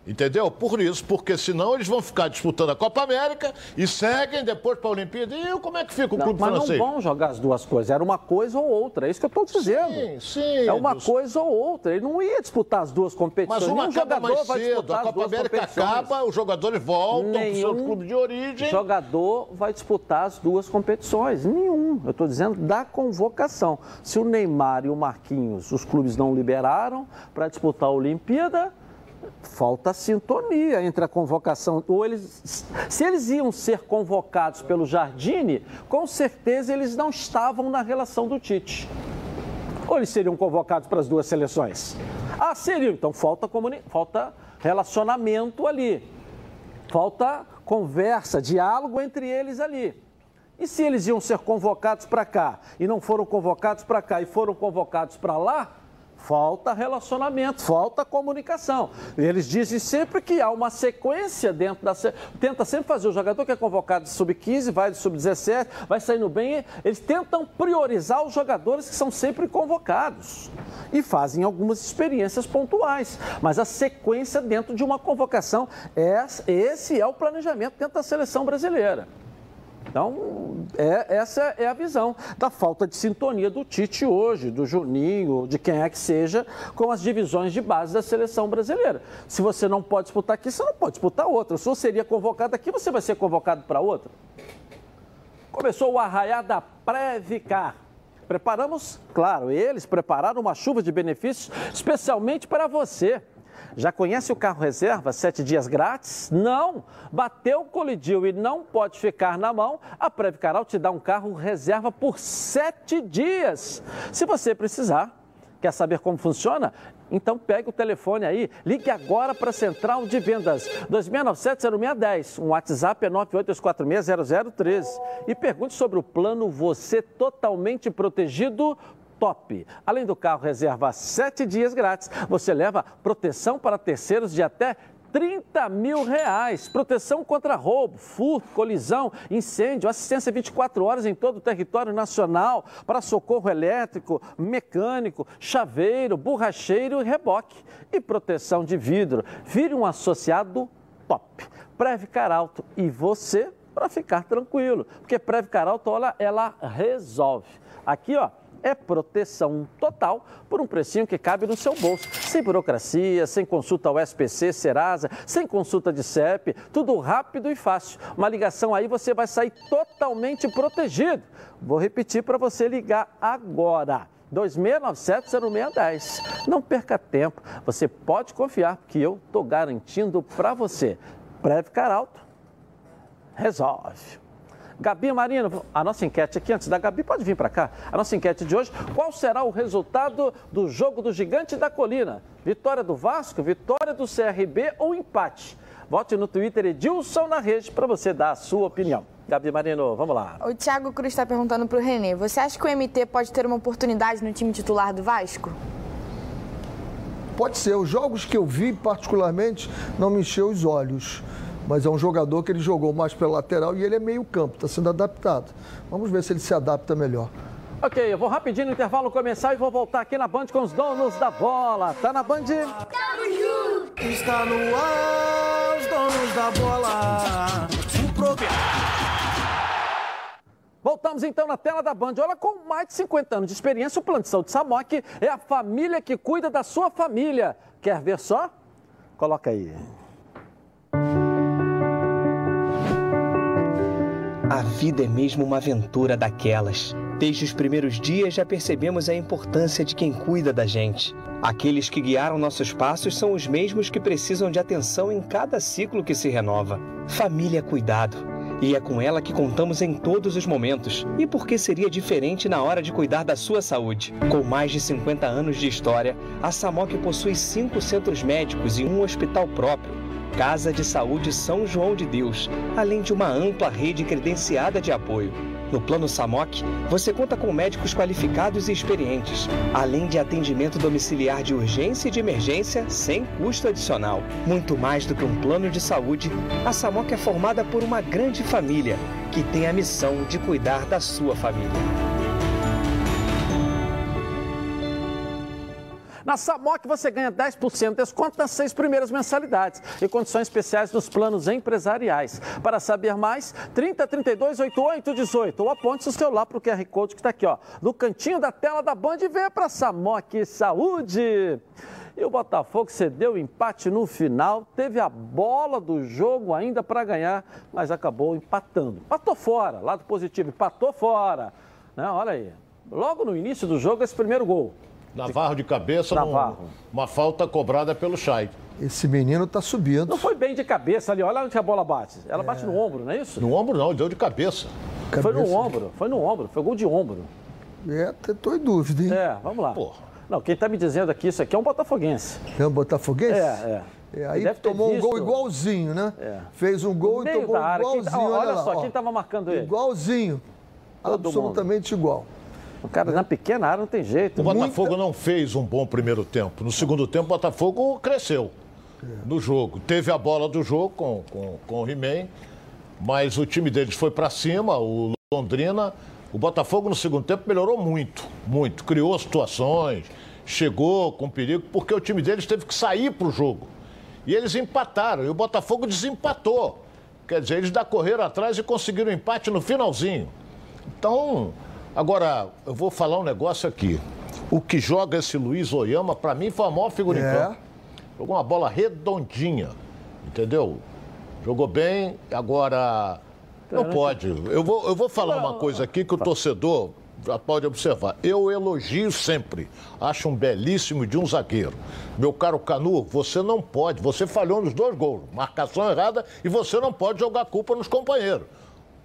Entendeu? Por isso, porque senão eles vão ficar disputando a Copa América e seguem depois para a Olimpíada. E como é que fica o não, clube mas francês? Mas não vão jogar as duas coisas, era uma coisa ou outra. É isso que eu estou dizendo. Sim, sim. É uma coisa ou outra. Ele não ia disputar as duas competições. Mas uma acaba mais cedo. A Copa América acaba, os jogadores voltam para o seu clube de origem. jogador vai disputar as duas competições. Nenhum. Eu estou dizendo da convocação. Se o Neymar e o Marquinhos, os clubes não liberaram para disputar a Olimpíada falta sintonia entre a convocação. Ou eles, se eles iam ser convocados pelo Jardine, com certeza eles não estavam na relação do Tite. Ou eles seriam convocados para as duas seleções? Ah, seriam. Então falta, comuni... falta relacionamento ali. Falta conversa, diálogo entre eles ali. E se eles iam ser convocados para cá e não foram convocados para cá e foram convocados para lá, Falta relacionamento, falta comunicação. Eles dizem sempre que há uma sequência dentro da. Tenta sempre fazer o jogador que é convocado de sub-15, vai de sub-17, vai saindo bem. Eles tentam priorizar os jogadores que são sempre convocados. E fazem algumas experiências pontuais. Mas a sequência dentro de uma convocação, é, esse é o planejamento dentro da seleção brasileira. Então, é, essa é a visão da falta de sintonia do Tite hoje, do Juninho, de quem é que seja, com as divisões de base da seleção brasileira. Se você não pode disputar aqui, você não pode disputar outra. Se você seria convocado aqui, você vai ser convocado para outra. Começou o arraiar da Previcar. Preparamos, claro, eles prepararam uma chuva de benefícios especialmente para você. Já conhece o carro reserva, sete dias grátis? Não! Bateu, colidiu e não pode ficar na mão, a Previcaral te dá um carro reserva por sete dias. Se você precisar, quer saber como funciona? Então pegue o telefone aí, ligue agora para a Central de Vendas 2697-0610. Um WhatsApp é 982460013 e pergunte sobre o plano Você Totalmente Protegido top. Além do carro reserva sete dias grátis, você leva proteção para terceiros de até 30 mil reais. Proteção contra roubo, furto, colisão, incêndio, assistência 24 horas em todo o território nacional para socorro elétrico, mecânico, chaveiro, borracheiro e reboque. E proteção de vidro. Vire um associado top. Preve Caralto e você para ficar tranquilo, porque Preve Caralto, ela, ela resolve. Aqui, ó é proteção total por um precinho que cabe no seu bolso. Sem burocracia, sem consulta ao SPC, Serasa, sem consulta de CEP, tudo rápido e fácil. Uma ligação aí você vai sair totalmente protegido. Vou repetir para você ligar agora. 2697-0610. Não perca tempo, você pode confiar que eu estou garantindo para você. Breve Caralto, resolve. Gabi Marino, a nossa enquete aqui, antes da Gabi, pode vir para cá. A nossa enquete de hoje, qual será o resultado do jogo do Gigante da Colina? Vitória do Vasco, vitória do CRB ou empate? Vote no Twitter Edilson na rede para você dar a sua opinião. Gabi Marino, vamos lá. O Thiago Cruz está perguntando para o Renê: você acha que o MT pode ter uma oportunidade no time titular do Vasco? Pode ser. Os jogos que eu vi, particularmente, não me encheu os olhos. Mas é um jogador que ele jogou mais pela lateral e ele é meio campo, está sendo adaptado. Vamos ver se ele se adapta melhor. Ok, eu vou rapidinho no intervalo começar e vou voltar aqui na Band com os donos da bola. Tá na Band? Está no ar, os donos da bola. O programa. Voltamos então na tela da Band. Olha, com mais de 50 anos de experiência, o Plano de Saúde Samok é a família que cuida da sua família. Quer ver só? Coloca aí. A vida é mesmo uma aventura daquelas. Desde os primeiros dias já percebemos a importância de quem cuida da gente. Aqueles que guiaram nossos passos são os mesmos que precisam de atenção em cada ciclo que se renova. Família Cuidado e é com ela que contamos em todos os momentos. E por que seria diferente na hora de cuidar da sua saúde? Com mais de 50 anos de história, a SAMOC possui cinco centros médicos e um hospital próprio Casa de Saúde São João de Deus, além de uma ampla rede credenciada de apoio. No Plano SAMOC, você conta com médicos qualificados e experientes, além de atendimento domiciliar de urgência e de emergência sem custo adicional. Muito mais do que um plano de saúde, a SAMOC é formada por uma grande família que tem a missão de cuidar da sua família. Na Samok você ganha 10% de desconto nas seis primeiras mensalidades e condições especiais nos planos empresariais. Para saber mais, 30 32 88 18 ou aponte o celular para o QR Code que está aqui, ó, no cantinho da tela da Band e venha para Samok Saúde. E o Botafogo cedeu o empate no final, teve a bola do jogo ainda para ganhar, mas acabou empatando. Empatou fora, lado positivo, empatou fora. Né? Olha aí, logo no início do jogo, esse primeiro gol. Navarro de cabeça, Navarro. Num, uma falta cobrada pelo Chay. Esse menino tá subindo. Não foi bem de cabeça ali, olha onde a bola bate. Ela é. bate no ombro, não é isso? No ombro não, deu de cabeça. cabeça. Foi no ombro, foi no ombro, foi gol de ombro. É, tô em dúvida, hein? É, vamos lá. Porra. Não, quem tá me dizendo aqui isso aqui é um botafoguense. É um botafoguense? É, é. é aí tomou um gol igualzinho, né? É. Fez um gol e tomou igualzinho. Tá, olha, olha só, ó. quem tava marcando ele? Igualzinho. Todo absolutamente mundo. igual. O cara na pequena área não tem jeito. O Botafogo Muita... não fez um bom primeiro tempo. No segundo tempo, o Botafogo cresceu no jogo. Teve a bola do jogo com, com, com o He-Man, mas o time deles foi para cima, o Londrina. O Botafogo no segundo tempo melhorou muito, muito. Criou situações, chegou com perigo, porque o time deles teve que sair para o jogo. E eles empataram, e o Botafogo desempatou. Quer dizer, eles da correram atrás e conseguiram empate no finalzinho. Então, Agora, eu vou falar um negócio aqui. O que joga esse Luiz Oyama, para mim, foi a maior figura é. campo. Jogou uma bola redondinha, entendeu? Jogou bem, agora não pode. Eu vou, eu vou falar uma coisa aqui que o torcedor já pode observar. Eu elogio sempre. Acho um belíssimo de um zagueiro. Meu caro Canu, você não pode. Você falhou nos dois gols. Marcação errada e você não pode jogar culpa nos companheiros.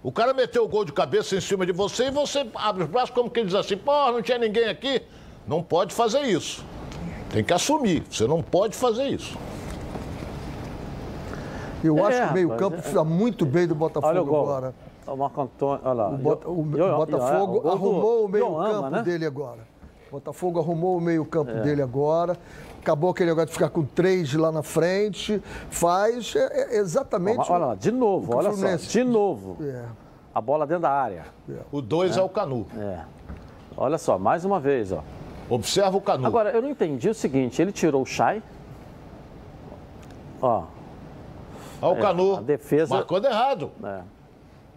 O cara meteu o gol de cabeça em cima de você e você abre os braços como que diz assim, pô, não tinha ninguém aqui. Não pode fazer isso. Tem que assumir. Você não pode fazer isso. Eu é, acho que o meio-campo é, fica muito bem do Botafogo agora. O Marco Antônio, olha lá. O, Bota, o, o Botafogo arrumou o meio-campo né? dele agora. O Botafogo arrumou o meio-campo é. dele agora acabou aquele negócio de ficar com três lá na frente, faz é, é exatamente. Olha lá, de novo, olha só, de novo. É. A bola dentro da área. É. O dois é. é. o Canu. É. Olha só, mais uma vez, ó. Observa o Canu. Agora, eu não entendi o seguinte, ele tirou o Chay. Ó. Olha o é, Canu. A defesa. Marcou de errado. É.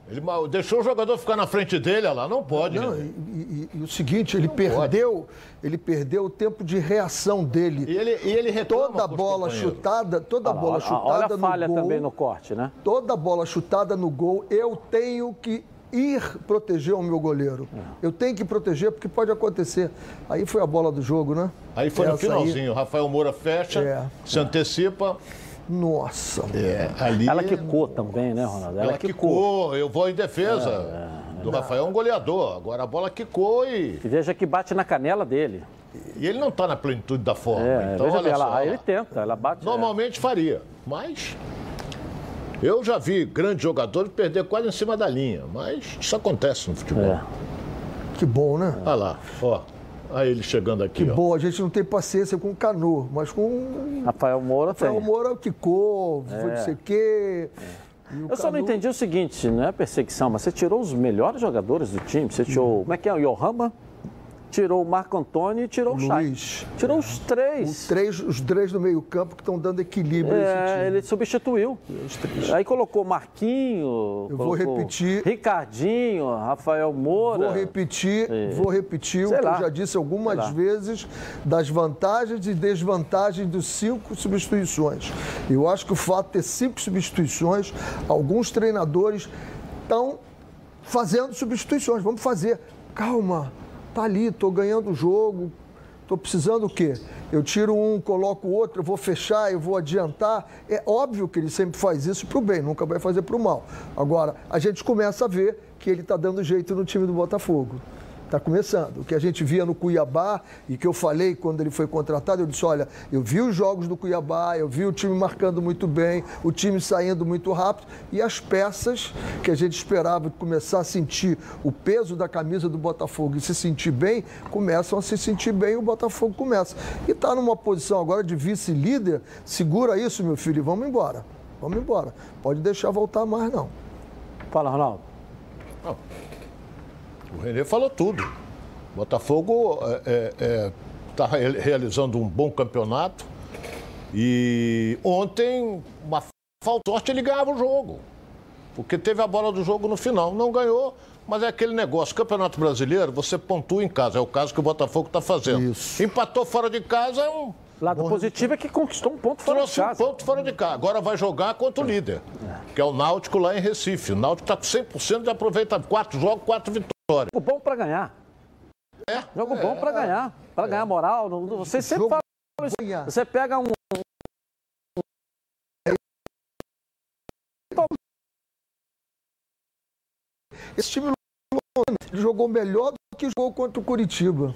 Ele deixou o jogador ficar na frente dele, lá, não pode. Não, né? e, e, e, o seguinte, ele não perdeu, pode. ele perdeu o tempo de reação dele. E ele, e ele toda bola chutada, toda bola chutada olha a falha no gol, também no corte, né? Toda bola chutada no gol, eu tenho que ir proteger o meu goleiro. É. Eu tenho que proteger porque pode acontecer. Aí foi a bola do jogo, né? Aí foi Essa no finalzinho, aí... Rafael Moura fecha, é. se antecipa. Nossa. É, ali... Ela quicou também, né, Ronaldo? Ela, Ela quicou. quicou. Eu vou em defesa. É, é, do Rafael é um goleador. Agora a bola quicou e. e veja que bate na canela dele. E ele não está na plenitude da forma. É, então, olha ela, só, ele tenta, ela bate. Normalmente é. faria, mas. Eu já vi grandes jogadores perder quase em cima da linha, mas isso acontece no futebol. É. Que bom, né? Olha lá, ó. Olha ele chegando aqui, Que ó. bom, a gente não tem paciência com o Canu, mas com Rafael Moura Rafael tem. Moura quicou, foi não sei o quê. O Eu só não Canu- entendi o seguinte, não é perseguição, mas você tirou os melhores jogadores do time. Você tirou, como é que é, o Yohama, tirou o Marco Antônio e tirou o Chay. Luiz. Tirou os três. Os três, os três do meio campo que estão dando equilíbrio É, ele substituiu. Aí colocou Marquinho, Eu vou colocou repetir. Ricardinho, Rafael Moura. Vou repetir, vou repetir o Sei que lá. eu já disse algumas vezes das vantagens e desvantagens dos cinco substituições. Eu acho que o fato de ter cinco substituições, alguns treinadores estão fazendo substituições. Vamos fazer. Calma, tá ali, tô ganhando o jogo. Tô precisando o quê? Eu tiro um, coloco o outro, eu vou fechar, eu vou adiantar. É óbvio que ele sempre faz isso para o bem, nunca vai fazer para o mal. Agora, a gente começa a ver que ele está dando jeito no time do Botafogo. Está começando. O que a gente via no Cuiabá e que eu falei quando ele foi contratado, eu disse: olha, eu vi os jogos do Cuiabá, eu vi o time marcando muito bem, o time saindo muito rápido e as peças que a gente esperava começar a sentir o peso da camisa do Botafogo e se sentir bem, começam a se sentir bem e o Botafogo começa. E está numa posição agora de vice-líder, segura isso, meu filho, e vamos embora. Vamos embora. Pode deixar voltar mais, não. Fala, Ronaldo. O Renê falou tudo. Botafogo está realizando um bom campeonato e ontem, uma falta sorte, ele ganhava o jogo. Porque teve a bola do jogo no final. Não ganhou, mas é aquele negócio. Campeonato Brasileiro, você pontua em casa. É o caso que o Botafogo está fazendo. Isso. Empatou fora de casa, é um. Lado positivo é que conquistou um ponto fora de Trouxe um casa. ponto fora de casa. Agora vai jogar contra o líder, que é o Náutico lá em Recife. O Náutico está com 100% de aproveitamento. Quatro jogos, quatro vitórias. Jogo bom pra ganhar. É, Jogo bom pra ganhar. Pra ganhar moral. Não- não- Você sempre fala isso. ganhar. Você pega um. Esse time jogou melhor do que jogou contra o Curitiba.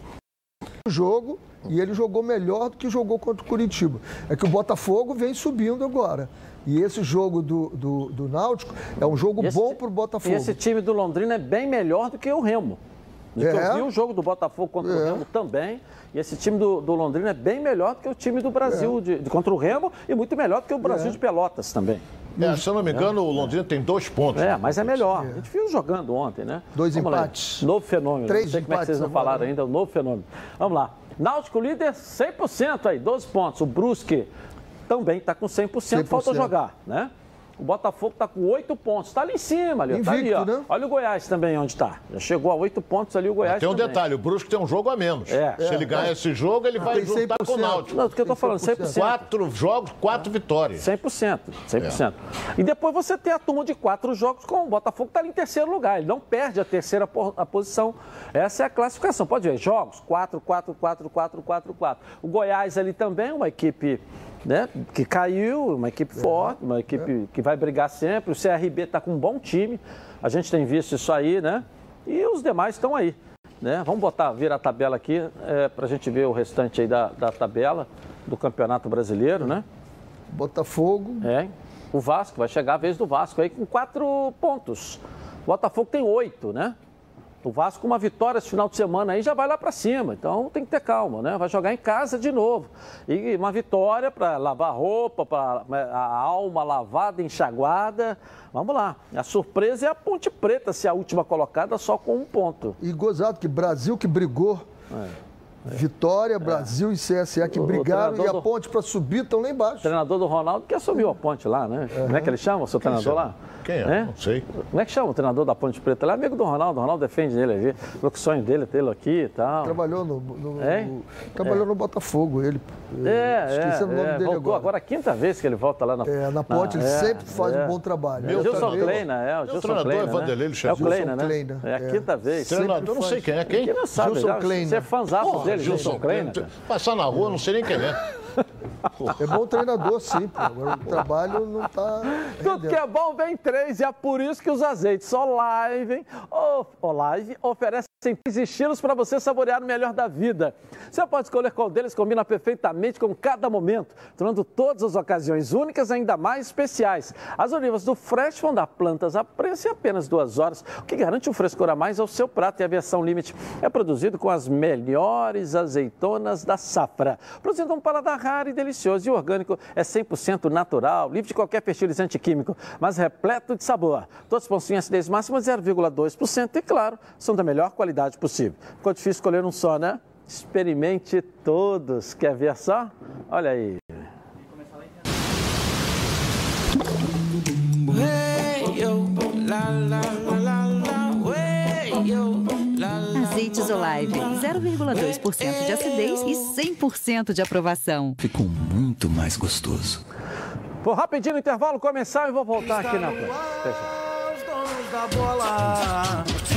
O jogo e ele jogou melhor do que jogou contra o Curitiba. É que o Botafogo vem subindo agora. E esse jogo do, do, do Náutico é um jogo Esse bom para o E Botafogo. esse time do Londrina é bem melhor do que o Remo. Que É. Eu vi o jogo do Botafogo contra o É. Remo também. E esse time do, do Londrina é bem melhor do que o time do Brasil de, de- contra o Remo e muito melhor do que o Brasil É. de Pelotas também. É, se eu não me engano, o Londrina tem dois pontos. É, mas é melhor. A gente viu jogando ontem, né? Dois Vamos lá. empates. Novo fenômeno. Três não sei como é que vocês não empates falaram agora. ainda, o novo fenômeno. Vamos lá. Náutico líder 100% aí, 12 pontos. O Brusque também está com 100%, falta 100%. jogar, né? O Botafogo está com 8 pontos. Está ali em cima, ali. ó, tá ali, Invicto, ó. né? Olha o Goiás também onde está. Já chegou a 8 pontos ali o Goiás Tem um também. detalhe, o Brusque tem um jogo a menos. É. Se ele ganhar esse jogo, ele vai Tem juntar com o 100%. Náutico. Não, do que eu tô falando, 100%. Quatro jogos, quatro vitórias. 100%, 100%. E depois você tem a turma de quatro jogos com o Botafogo está ali em terceiro lugar. Ele não perde a terceira a posição. Essa é a classificação. Pode ver, jogos 4, 4, 4, 4, 4, 4. O Goiás ali também, uma equipe né, que caiu, uma equipe forte, uma equipe que vai brigar sempre. O CRB está com um bom time. A gente tem visto isso aí, né? E os demais estão aí. Né? Vamos botar, vir a tabela aqui para a gente ver o restante aí da, da tabela do Campeonato Brasileiro, né? Botafogo, É. O Vasco, vai chegar a vez do Vasco aí com quatro pontos. O Botafogo tem oito, né? O Vasco, uma vitória esse final de semana aí, já vai lá para cima. Então tem que ter calma, né? Vai jogar em casa de novo. E uma vitória para lavar roupa, para a alma lavada, enxaguada. Vamos lá. A surpresa é a Ponte Preta ser a última colocada só com um ponto. e gozado que Brasil que brigou. Vitória, Brasil e CSA que O- o brigaram e a do- ponte para subir estão lá O embaixo. treinador do Ronaldo que assumiu a ponte lá, né? Como é que ele chama, o seu treinador lá? Quem é? Não sei. Como é que chama o treinador da Ponte Preta? Ele é amigo do Ronaldo, o Ronaldo defende ele ali. Falou que o sonho dele é tê-lo aqui e tal. Trabalhou no, no- É? no- trabalhou no Botafogo, ele. É, Esqueci é, o nome é, dele voltou agora. agora. a quinta vez que ele volta lá na É, na ponte, ele é, sempre faz é. um bom trabalho. É o Meu Gilson treinador- Kleina, é, o meu Gilson treinador é Kleina, né? Vanderlei É o. Kleina, né? Kleina, É a é. quinta vez. Treinador, não sei quem é. Quem? Quem não sabe, Gilson Kleina. Você é fãzaço Porra, dele, Gilson. Passar na rua, não sei nem quem é. É bom treinador, sim, pô. Agora o trabalho não está. Tudo que é bom vem três e é por isso que os azeites Olive, Olive oferecem três estilos para você saborear o melhor da vida. Você pode escolher qual deles combina perfeitamente com cada momento, tornando todas as ocasiões únicas ainda mais especiais. As olivas do Fresh vão dar plantas a preço em apenas duas horas, o que garante um frescor a mais ao seu prato e a versão limite é produzido com as melhores azeitonas da safra, produzindo um paladar raro e delicioso e orgânico, é 100% natural, livre de qualquer fertilizante químico, mas repleto de sabor. Todos possuem acidez máxima 0,2% e, claro, são da melhor qualidade possível. Ficou difícil escolher um só, né? Experimente todos. Quer ver só? Olha aí. Azeites Olive, 0,2% de acidez e 100% de aprovação. Ficou muito mais gostoso. Vou rapidinho no intervalo começar e vou voltar aqui na frente.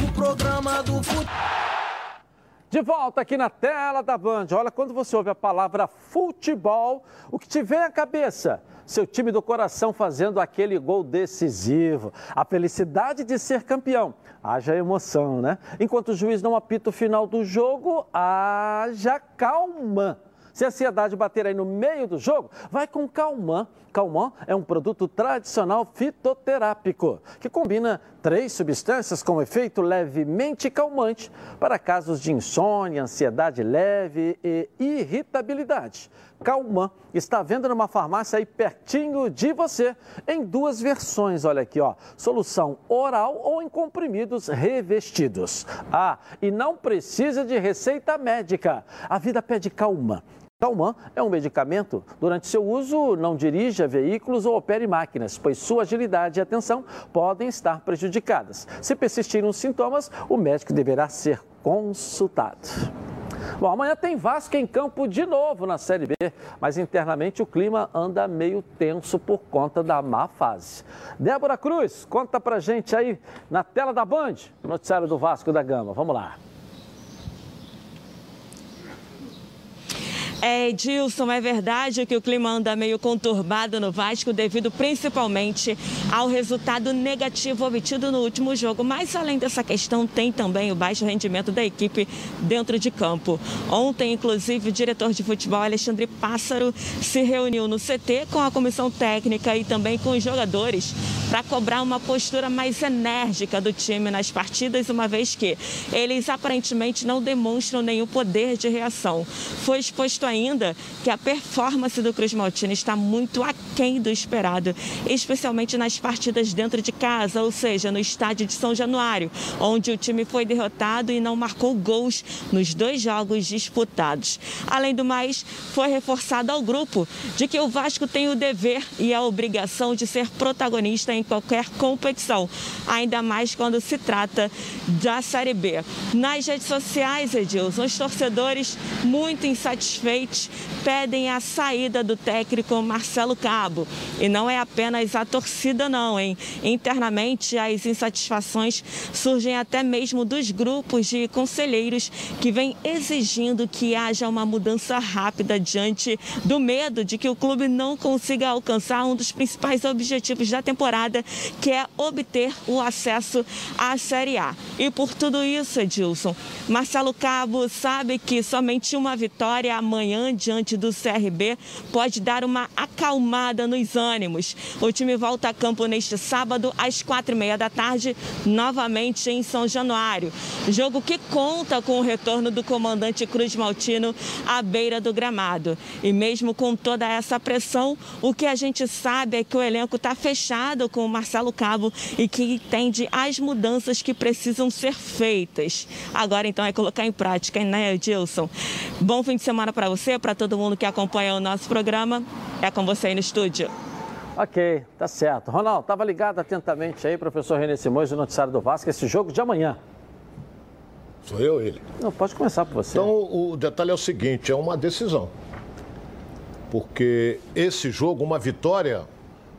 o programa do de volta aqui na tela da Band. Olha, quando você ouve a palavra futebol, o que te vem à cabeça? Seu time do coração fazendo aquele gol decisivo. A felicidade de ser campeão. Haja emoção, né? Enquanto o juiz não apita o final do jogo, haja calma. Se a ansiedade bater aí no meio do jogo, vai com Calman. Calman é um produto tradicional fitoterápico que combina três substâncias com efeito levemente calmante para casos de insônia, ansiedade leve e irritabilidade. Calman está à venda numa farmácia aí pertinho de você, em duas versões, olha aqui, ó, solução oral ou em comprimidos revestidos. Ah, e não precisa de receita médica. A vida pede Calman. Calman é um medicamento. Durante seu uso, não dirija veículos ou opere máquinas, pois sua agilidade e atenção podem estar prejudicadas. Se persistirem os sintomas, o médico deverá ser consultado. Bom, amanhã tem Vasco em campo de novo na Série B, mas internamente o clima anda meio tenso por conta da má fase. Débora Cruz, conta pra gente aí na tela da Band, noticiário do Vasco da Gama. Vamos lá. É, Edilson, é verdade que o clima anda meio conturbado no Vasco devido principalmente ao resultado negativo obtido no último jogo. Mas além dessa questão, tem também o baixo rendimento da equipe dentro de campo. Ontem, inclusive, o diretor de futebol Alexandre Pássaro se reuniu no CT com a comissão técnica e também com os jogadores para cobrar uma postura mais enérgica do time nas partidas, uma vez que eles aparentemente não demonstram nenhum poder de reação. Foi exposto ainda que a performance do Cruz Maltino está muito aquém do esperado, especialmente nas partidas dentro de casa, ou seja, no estádio de São Januário, onde o time foi derrotado e não marcou gols nos dois jogos disputados. Além do mais, foi reforçado ao grupo de que o Vasco tem o dever e a obrigação de ser protagonista em qualquer competição, ainda mais quando se trata da Série B. Nas redes sociais, Edilson, os torcedores muito insatisfeitos pedem a saída do técnico Marcelo Cabo. E não é apenas a torcida, não, hein? Internamente, as insatisfações surgem até mesmo dos grupos de conselheiros que vêm exigindo que haja uma mudança rápida diante do medo de que o clube não consiga alcançar um dos principais objetivos da temporada, que é obter o acesso à Série A. E por tudo isso, Edilson, Marcelo Cabo sabe que somente uma vitória amanhã amanhã diante do CRB pode dar uma acalmada nos ânimos. O time volta a campo neste sábado às quatro e meia da tarde, novamente em São Januário. Jogo que conta com o retorno do comandante Cruz Maltino à beira do gramado. E mesmo com toda essa pressão, o que a gente sabe é que o elenco está fechado com o Marcelo Cabo e que entende as mudanças que precisam ser feitas. Agora então é colocar em prática, né, Edilson? Bom fim de semana para você você, para todo mundo que acompanha o nosso programa. É com você aí no estúdio. Ok, tá certo. Ronaldo, estava ligado atentamente aí, professor René Simões, do Noticiário do Vasco, esse jogo de amanhã. Sou eu ele? Não, pode começar por você. Então, o detalhe é o seguinte, é uma decisão. Porque esse jogo, uma vitória,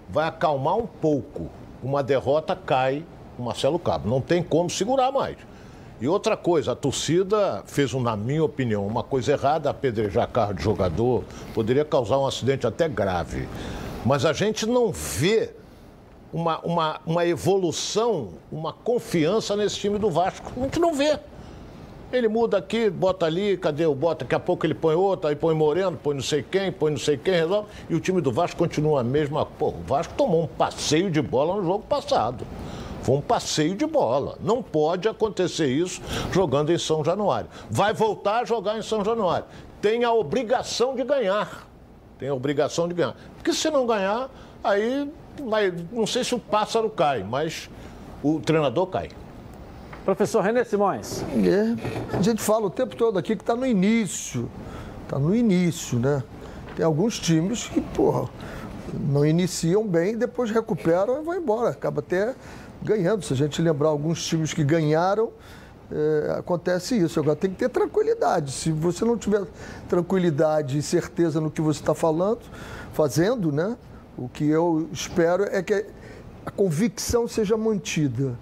vai acalmar um pouco. Uma derrota cai o Marcelo Cabo. Não tem como segurar mais. E outra coisa, a torcida fez, na minha opinião, uma coisa errada, apedrejar carro de jogador, poderia causar um acidente até grave. Mas a gente não vê uma, uma, uma evolução, uma confiança nesse time do Vasco. A gente não vê. Ele muda aqui, bota ali, cadê o bota? Daqui a pouco ele põe outro, aí põe Moreno, põe não sei quem, põe não sei quem, resolve. E o time do Vasco continua a mesma. Pô, o Vasco tomou um passeio de bola no jogo passado. Foi um passeio de bola. Não pode acontecer isso jogando em São Januário. Vai voltar a jogar em São Januário. Tem a obrigação de ganhar. Tem a obrigação de ganhar. Porque se não ganhar, aí vai, não sei se o pássaro cai, mas o treinador cai. Professor René Simões. É, a gente fala o tempo todo aqui que está no início. Está no início, né? Tem alguns times que, porra, não iniciam bem, depois recuperam e vão embora. Acaba até ganhando. Se a gente lembrar alguns times que ganharam, é, acontece isso. Agora tem que ter tranquilidade. Se você não tiver tranquilidade e certeza no que você está falando, fazendo, né? O que eu espero é que a convicção seja mantida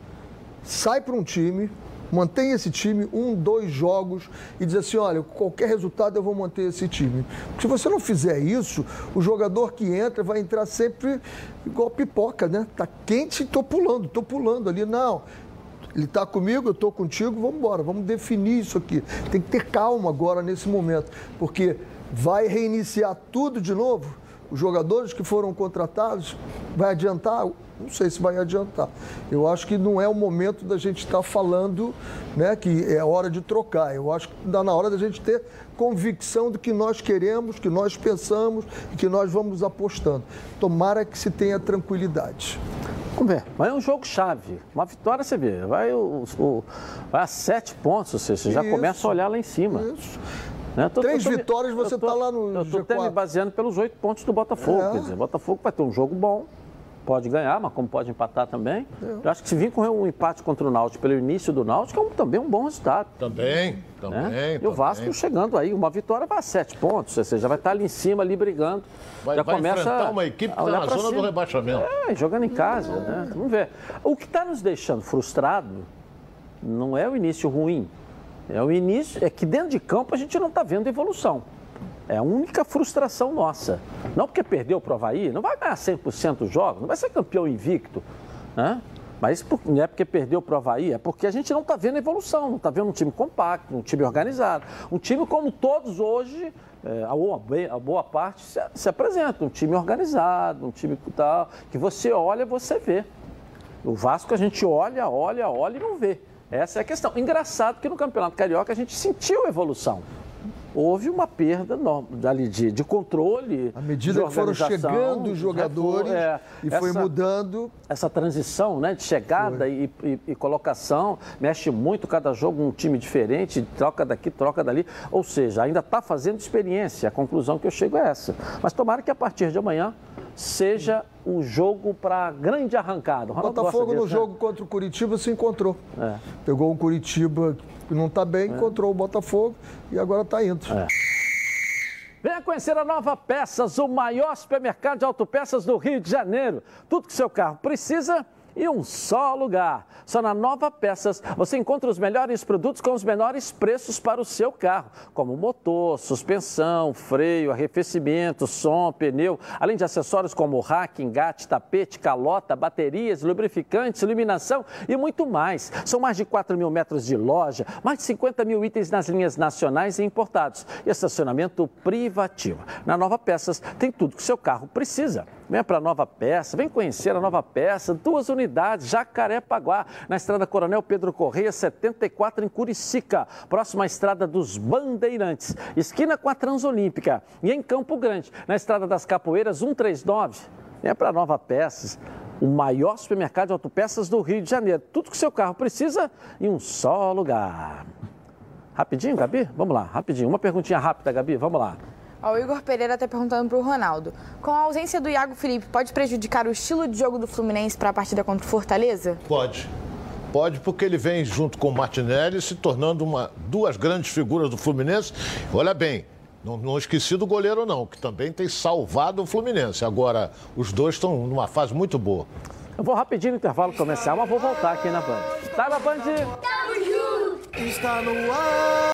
sai para um time, mantém esse time um, dois jogos e diz assim, olha, qualquer resultado eu vou manter esse time. Se você não fizer isso, o jogador que entra vai entrar sempre igual pipoca, né? Tá quente, tô pulando, tô pulando ali. Não, ele está comigo, eu estou contigo, vamos embora, vamos definir isso aqui. Tem que ter calma agora nesse momento, porque vai reiniciar tudo de novo. Os jogadores que foram contratados, vai adiantar não sei se vai adiantar. Eu acho que não é o momento da gente estar tá falando né, que é hora de trocar. Eu acho que dá na hora da gente ter convicção do que nós queremos, que nós pensamos e que nós vamos apostando. Tomara que se tenha tranquilidade. Vamos ver. Mas é um jogo chave. Uma vitória, você vê, vai, o, o vai a sete pontos, ou seja, você já Isso. começa a olhar lá em cima. Isso. Né? Tô, Três vitórias, você está lá no. Eu estou até me baseando pelos oito pontos do Botafogo. É. Quer dizer, o Botafogo vai ter um jogo bom pode ganhar, mas como pode empatar também. Eu acho que se vir com um empate contra o Náutico pelo início do Náutico é um, também um bom resultado. Também, né? também. E também. o Vasco chegando aí, uma vitória vai a sete pontos, ou seja, vai estar ali em cima, ali brigando. Vai, já vai começa enfrentar uma equipe que está na zona cima. do rebaixamento. É, jogando em casa, né? Vamos ver. O que está nos deixando frustrado não é o início ruim, é o início, é que dentro de campo a gente não está vendo evolução. É a única frustração nossa. Não porque perdeu para o Havaí, não vai ganhar 100% dos jogos, não vai ser campeão invicto. Né? Mas não é porque perdeu para o Havaí, é porque a gente não está vendo evolução, não está vendo um time compacto, um time organizado. Um time como todos hoje, é, a, boa, a boa parte se, se, apresenta, um time organizado, um time tal, que você olha, você vê. O Vasco a gente olha, olha, olha e não vê. Essa é a questão. Engraçado que no Campeonato Carioca a gente sentiu evolução houve uma perda ali de, de controle. À medida que foram chegando os jogadores é, e essa, foi mudando. Essa transição né, de chegada e, e, e, colocação mexe muito cada jogo, um time diferente, troca daqui, troca dali. Ou seja, ainda está fazendo experiência. A conclusão que eu chego é essa. Mas tomara que a partir de amanhã seja o jogo para grande arrancada. O Botafogo disso, no né? jogo contra o Curitiba se encontrou. É. Pegou um Curitiba não está bem, é. encontrou o Botafogo e agora está indo. É. Venha conhecer a Nova Peças, o maior supermercado de autopeças do Rio de Janeiro. Tudo que seu carro precisa e um só lugar. Só na Nova Peças você encontra os melhores produtos com os menores preços para o seu carro, como motor, suspensão, freio, arrefecimento, som, pneu, além de acessórios como rack, engate, tapete, calota, baterias, lubrificantes, iluminação e muito mais. São mais de 4 mil metros de loja, mais de 50 mil itens nas linhas nacionais e importados e estacionamento privativo. Na Nova Peças tem tudo que o seu carro precisa. Venha para Nova Peça, vem conhecer a Nova Peça, duas unidades, Jacarepaguá, na Estrada Coronel Pedro Correia, 74 em Curicica, próxima à Estrada dos Bandeirantes, esquina com a Transolímpica. E em Campo Grande, na Estrada das Capoeiras, 139. Venha para Nova Peças o maior supermercado de autopeças do Rio de Janeiro. Tudo que seu carro precisa em um só lugar. Rapidinho, Gabi? Vamos lá, rapidinho. Uma perguntinha rápida, Gabi, vamos lá. O Igor Pereira está perguntando para o Ronaldo. Com a ausência do Iago Felipe, pode prejudicar o estilo de jogo do Fluminense para a partida contra o Fortaleza? Pode. Pode, porque ele vem junto com o Martinelli se tornando uma, duas grandes figuras do Fluminense. Olha bem, não, não, esqueci do goleiro, não, que também tem salvado o Fluminense. Agora, os dois estão numa fase muito boa. Eu vou rapidinho no intervalo comercial, mas vou voltar aqui na Band. Tá na Band? Tamo junto! Está no ar.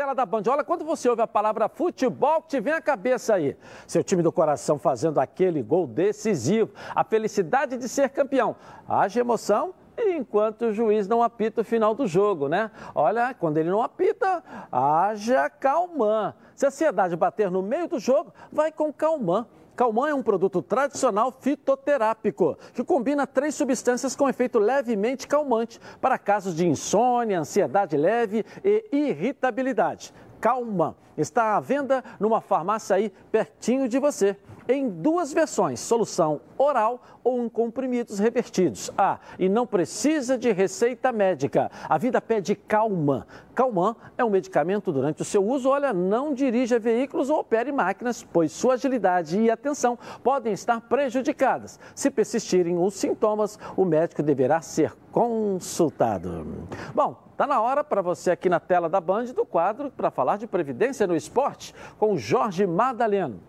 Tela da Band, olha, quando você ouve a palavra futebol, te vem a cabeça aí. Seu time do coração fazendo aquele gol decisivo, a felicidade de ser campeão. Haja emoção enquanto o juiz não apita o final do jogo, né? Olha, quando ele não apita, haja calmã. Se a ansiedade bater no meio do jogo, vai com calmã. Calmã é um produto tradicional fitoterápico que combina três substâncias com efeito levemente calmante para casos de insônia, ansiedade leve e irritabilidade. Calmã está à venda numa farmácia aí pertinho de você em duas versões, solução oral ou em comprimidos revertidos. Ah, e não precisa de receita médica. A vida pede Calman. Calman é um medicamento durante o seu uso. Olha, não dirija veículos ou opere máquinas, pois sua agilidade e atenção podem estar prejudicadas. Se persistirem os sintomas, o médico deverá ser consultado. Bom, Está na hora para você aqui na tela da Band do quadro para falar de previdência no esporte com Jorge Madaleno.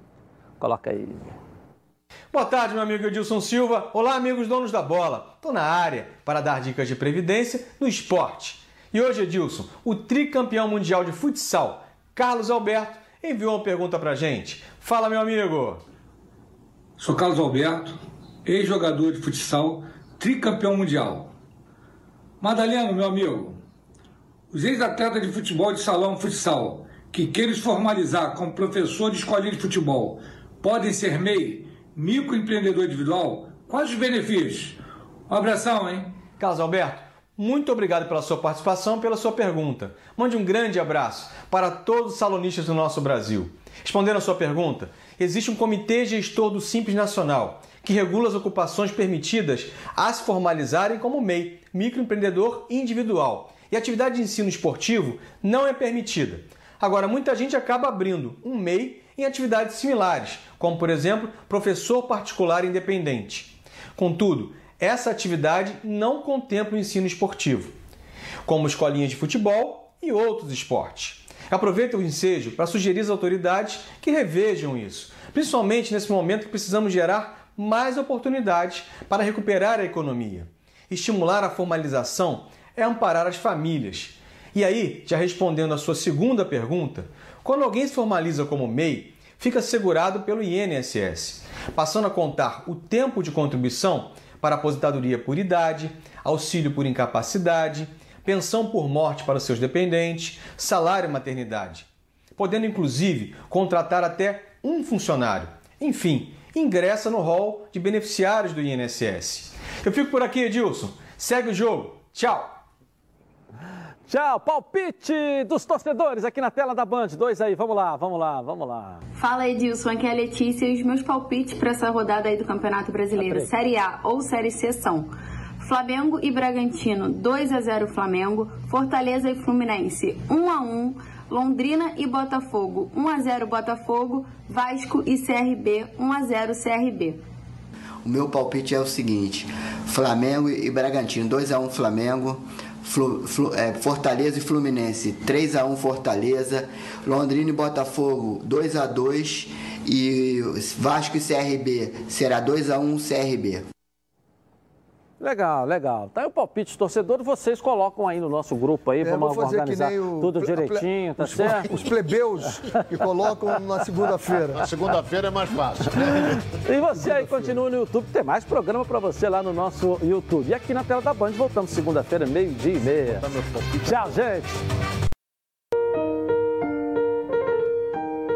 Coloca aí. Boa tarde, meu amigo Edilson Silva. Olá, amigos donos da bola. Estou na área para dar dicas de previdência no esporte. E hoje, Edilson, o tricampeão mundial de futsal, Carlos Alberto, enviou uma pergunta para gente. Fala, meu amigo. Sou Carlos Alberto, ex-jogador de futsal, tricampeão mundial. Madaleno, meu amigo, os ex-atletas de futebol de salão futsal que queiram se formalizar como professor de escolinha de futebol podem ser MEI, microempreendedor individual? Quais os benefícios? Um abração, hein? Carlos Alberto, muito obrigado pela sua participação, pela sua pergunta. Mande um grande abraço para todos os salonistas do nosso Brasil. Respondendo a sua pergunta, existe um comitê gestor do Simples Nacional que regula as ocupações permitidas a se formalizarem como MEI, microempreendedor individual. E atividade de ensino esportivo não é permitida. Agora, muita gente acaba abrindo um MEI em atividades similares, como por exemplo, professor particular independente. Contudo, essa atividade não contempla o ensino esportivo, como escolinhas de futebol e outros esportes. Aproveito o ensejo para sugerir às autoridades que revejam isso, principalmente nesse momento que precisamos gerar mais oportunidades para recuperar a economia. Estimular a formalização é amparar as famílias e aí, já respondendo a sua segunda pergunta, quando alguém se formaliza como MEI, fica segurado pelo INSS, passando a contar o tempo de contribuição para aposentadoria por idade, auxílio por incapacidade, pensão por morte para seus dependentes, salário e maternidade, podendo inclusive contratar até um funcionário. Enfim, ingressa no rol de beneficiários do INSS. Eu fico por aqui, Edilson. Segue o jogo. Tchau! Tchau, palpite dos torcedores aqui na tela da Band. Dois aí, vamos lá, vamos lá, vamos lá. Fala Edilson, aqui é a Letícia e os meus palpites para essa rodada aí do Campeonato Brasileiro, Série A ou Série C são Flamengo e Bragantino, 2 a 0 Flamengo, Fortaleza e Fluminense, 1 a 1, Londrina e Botafogo, 1 a 0 Botafogo, Vasco e CRB, 1 a 0 CRB. O meu palpite é o seguinte: Flamengo e Bragantino, 2 a 1 Flamengo. Flu, Flu, é, Fortaleza e Fluminense 3 a 1 Fortaleza, Londrina e Botafogo 2 a 2 e Vasco e CRB será 2 a 1 CRB. Legal, legal. Tá aí o palpite torcedor, vocês colocam aí no nosso grupo aí, é, vamos organizar o, tudo direitinho, tá os, certo? Os plebeus que colocam na segunda-feira. Na segunda-feira é mais fácil. e você aí continua no YouTube, tem mais programa para você lá no nosso YouTube. E aqui na tela da Band, voltamos segunda-feira, meio-dia e meia. Tchau, gente!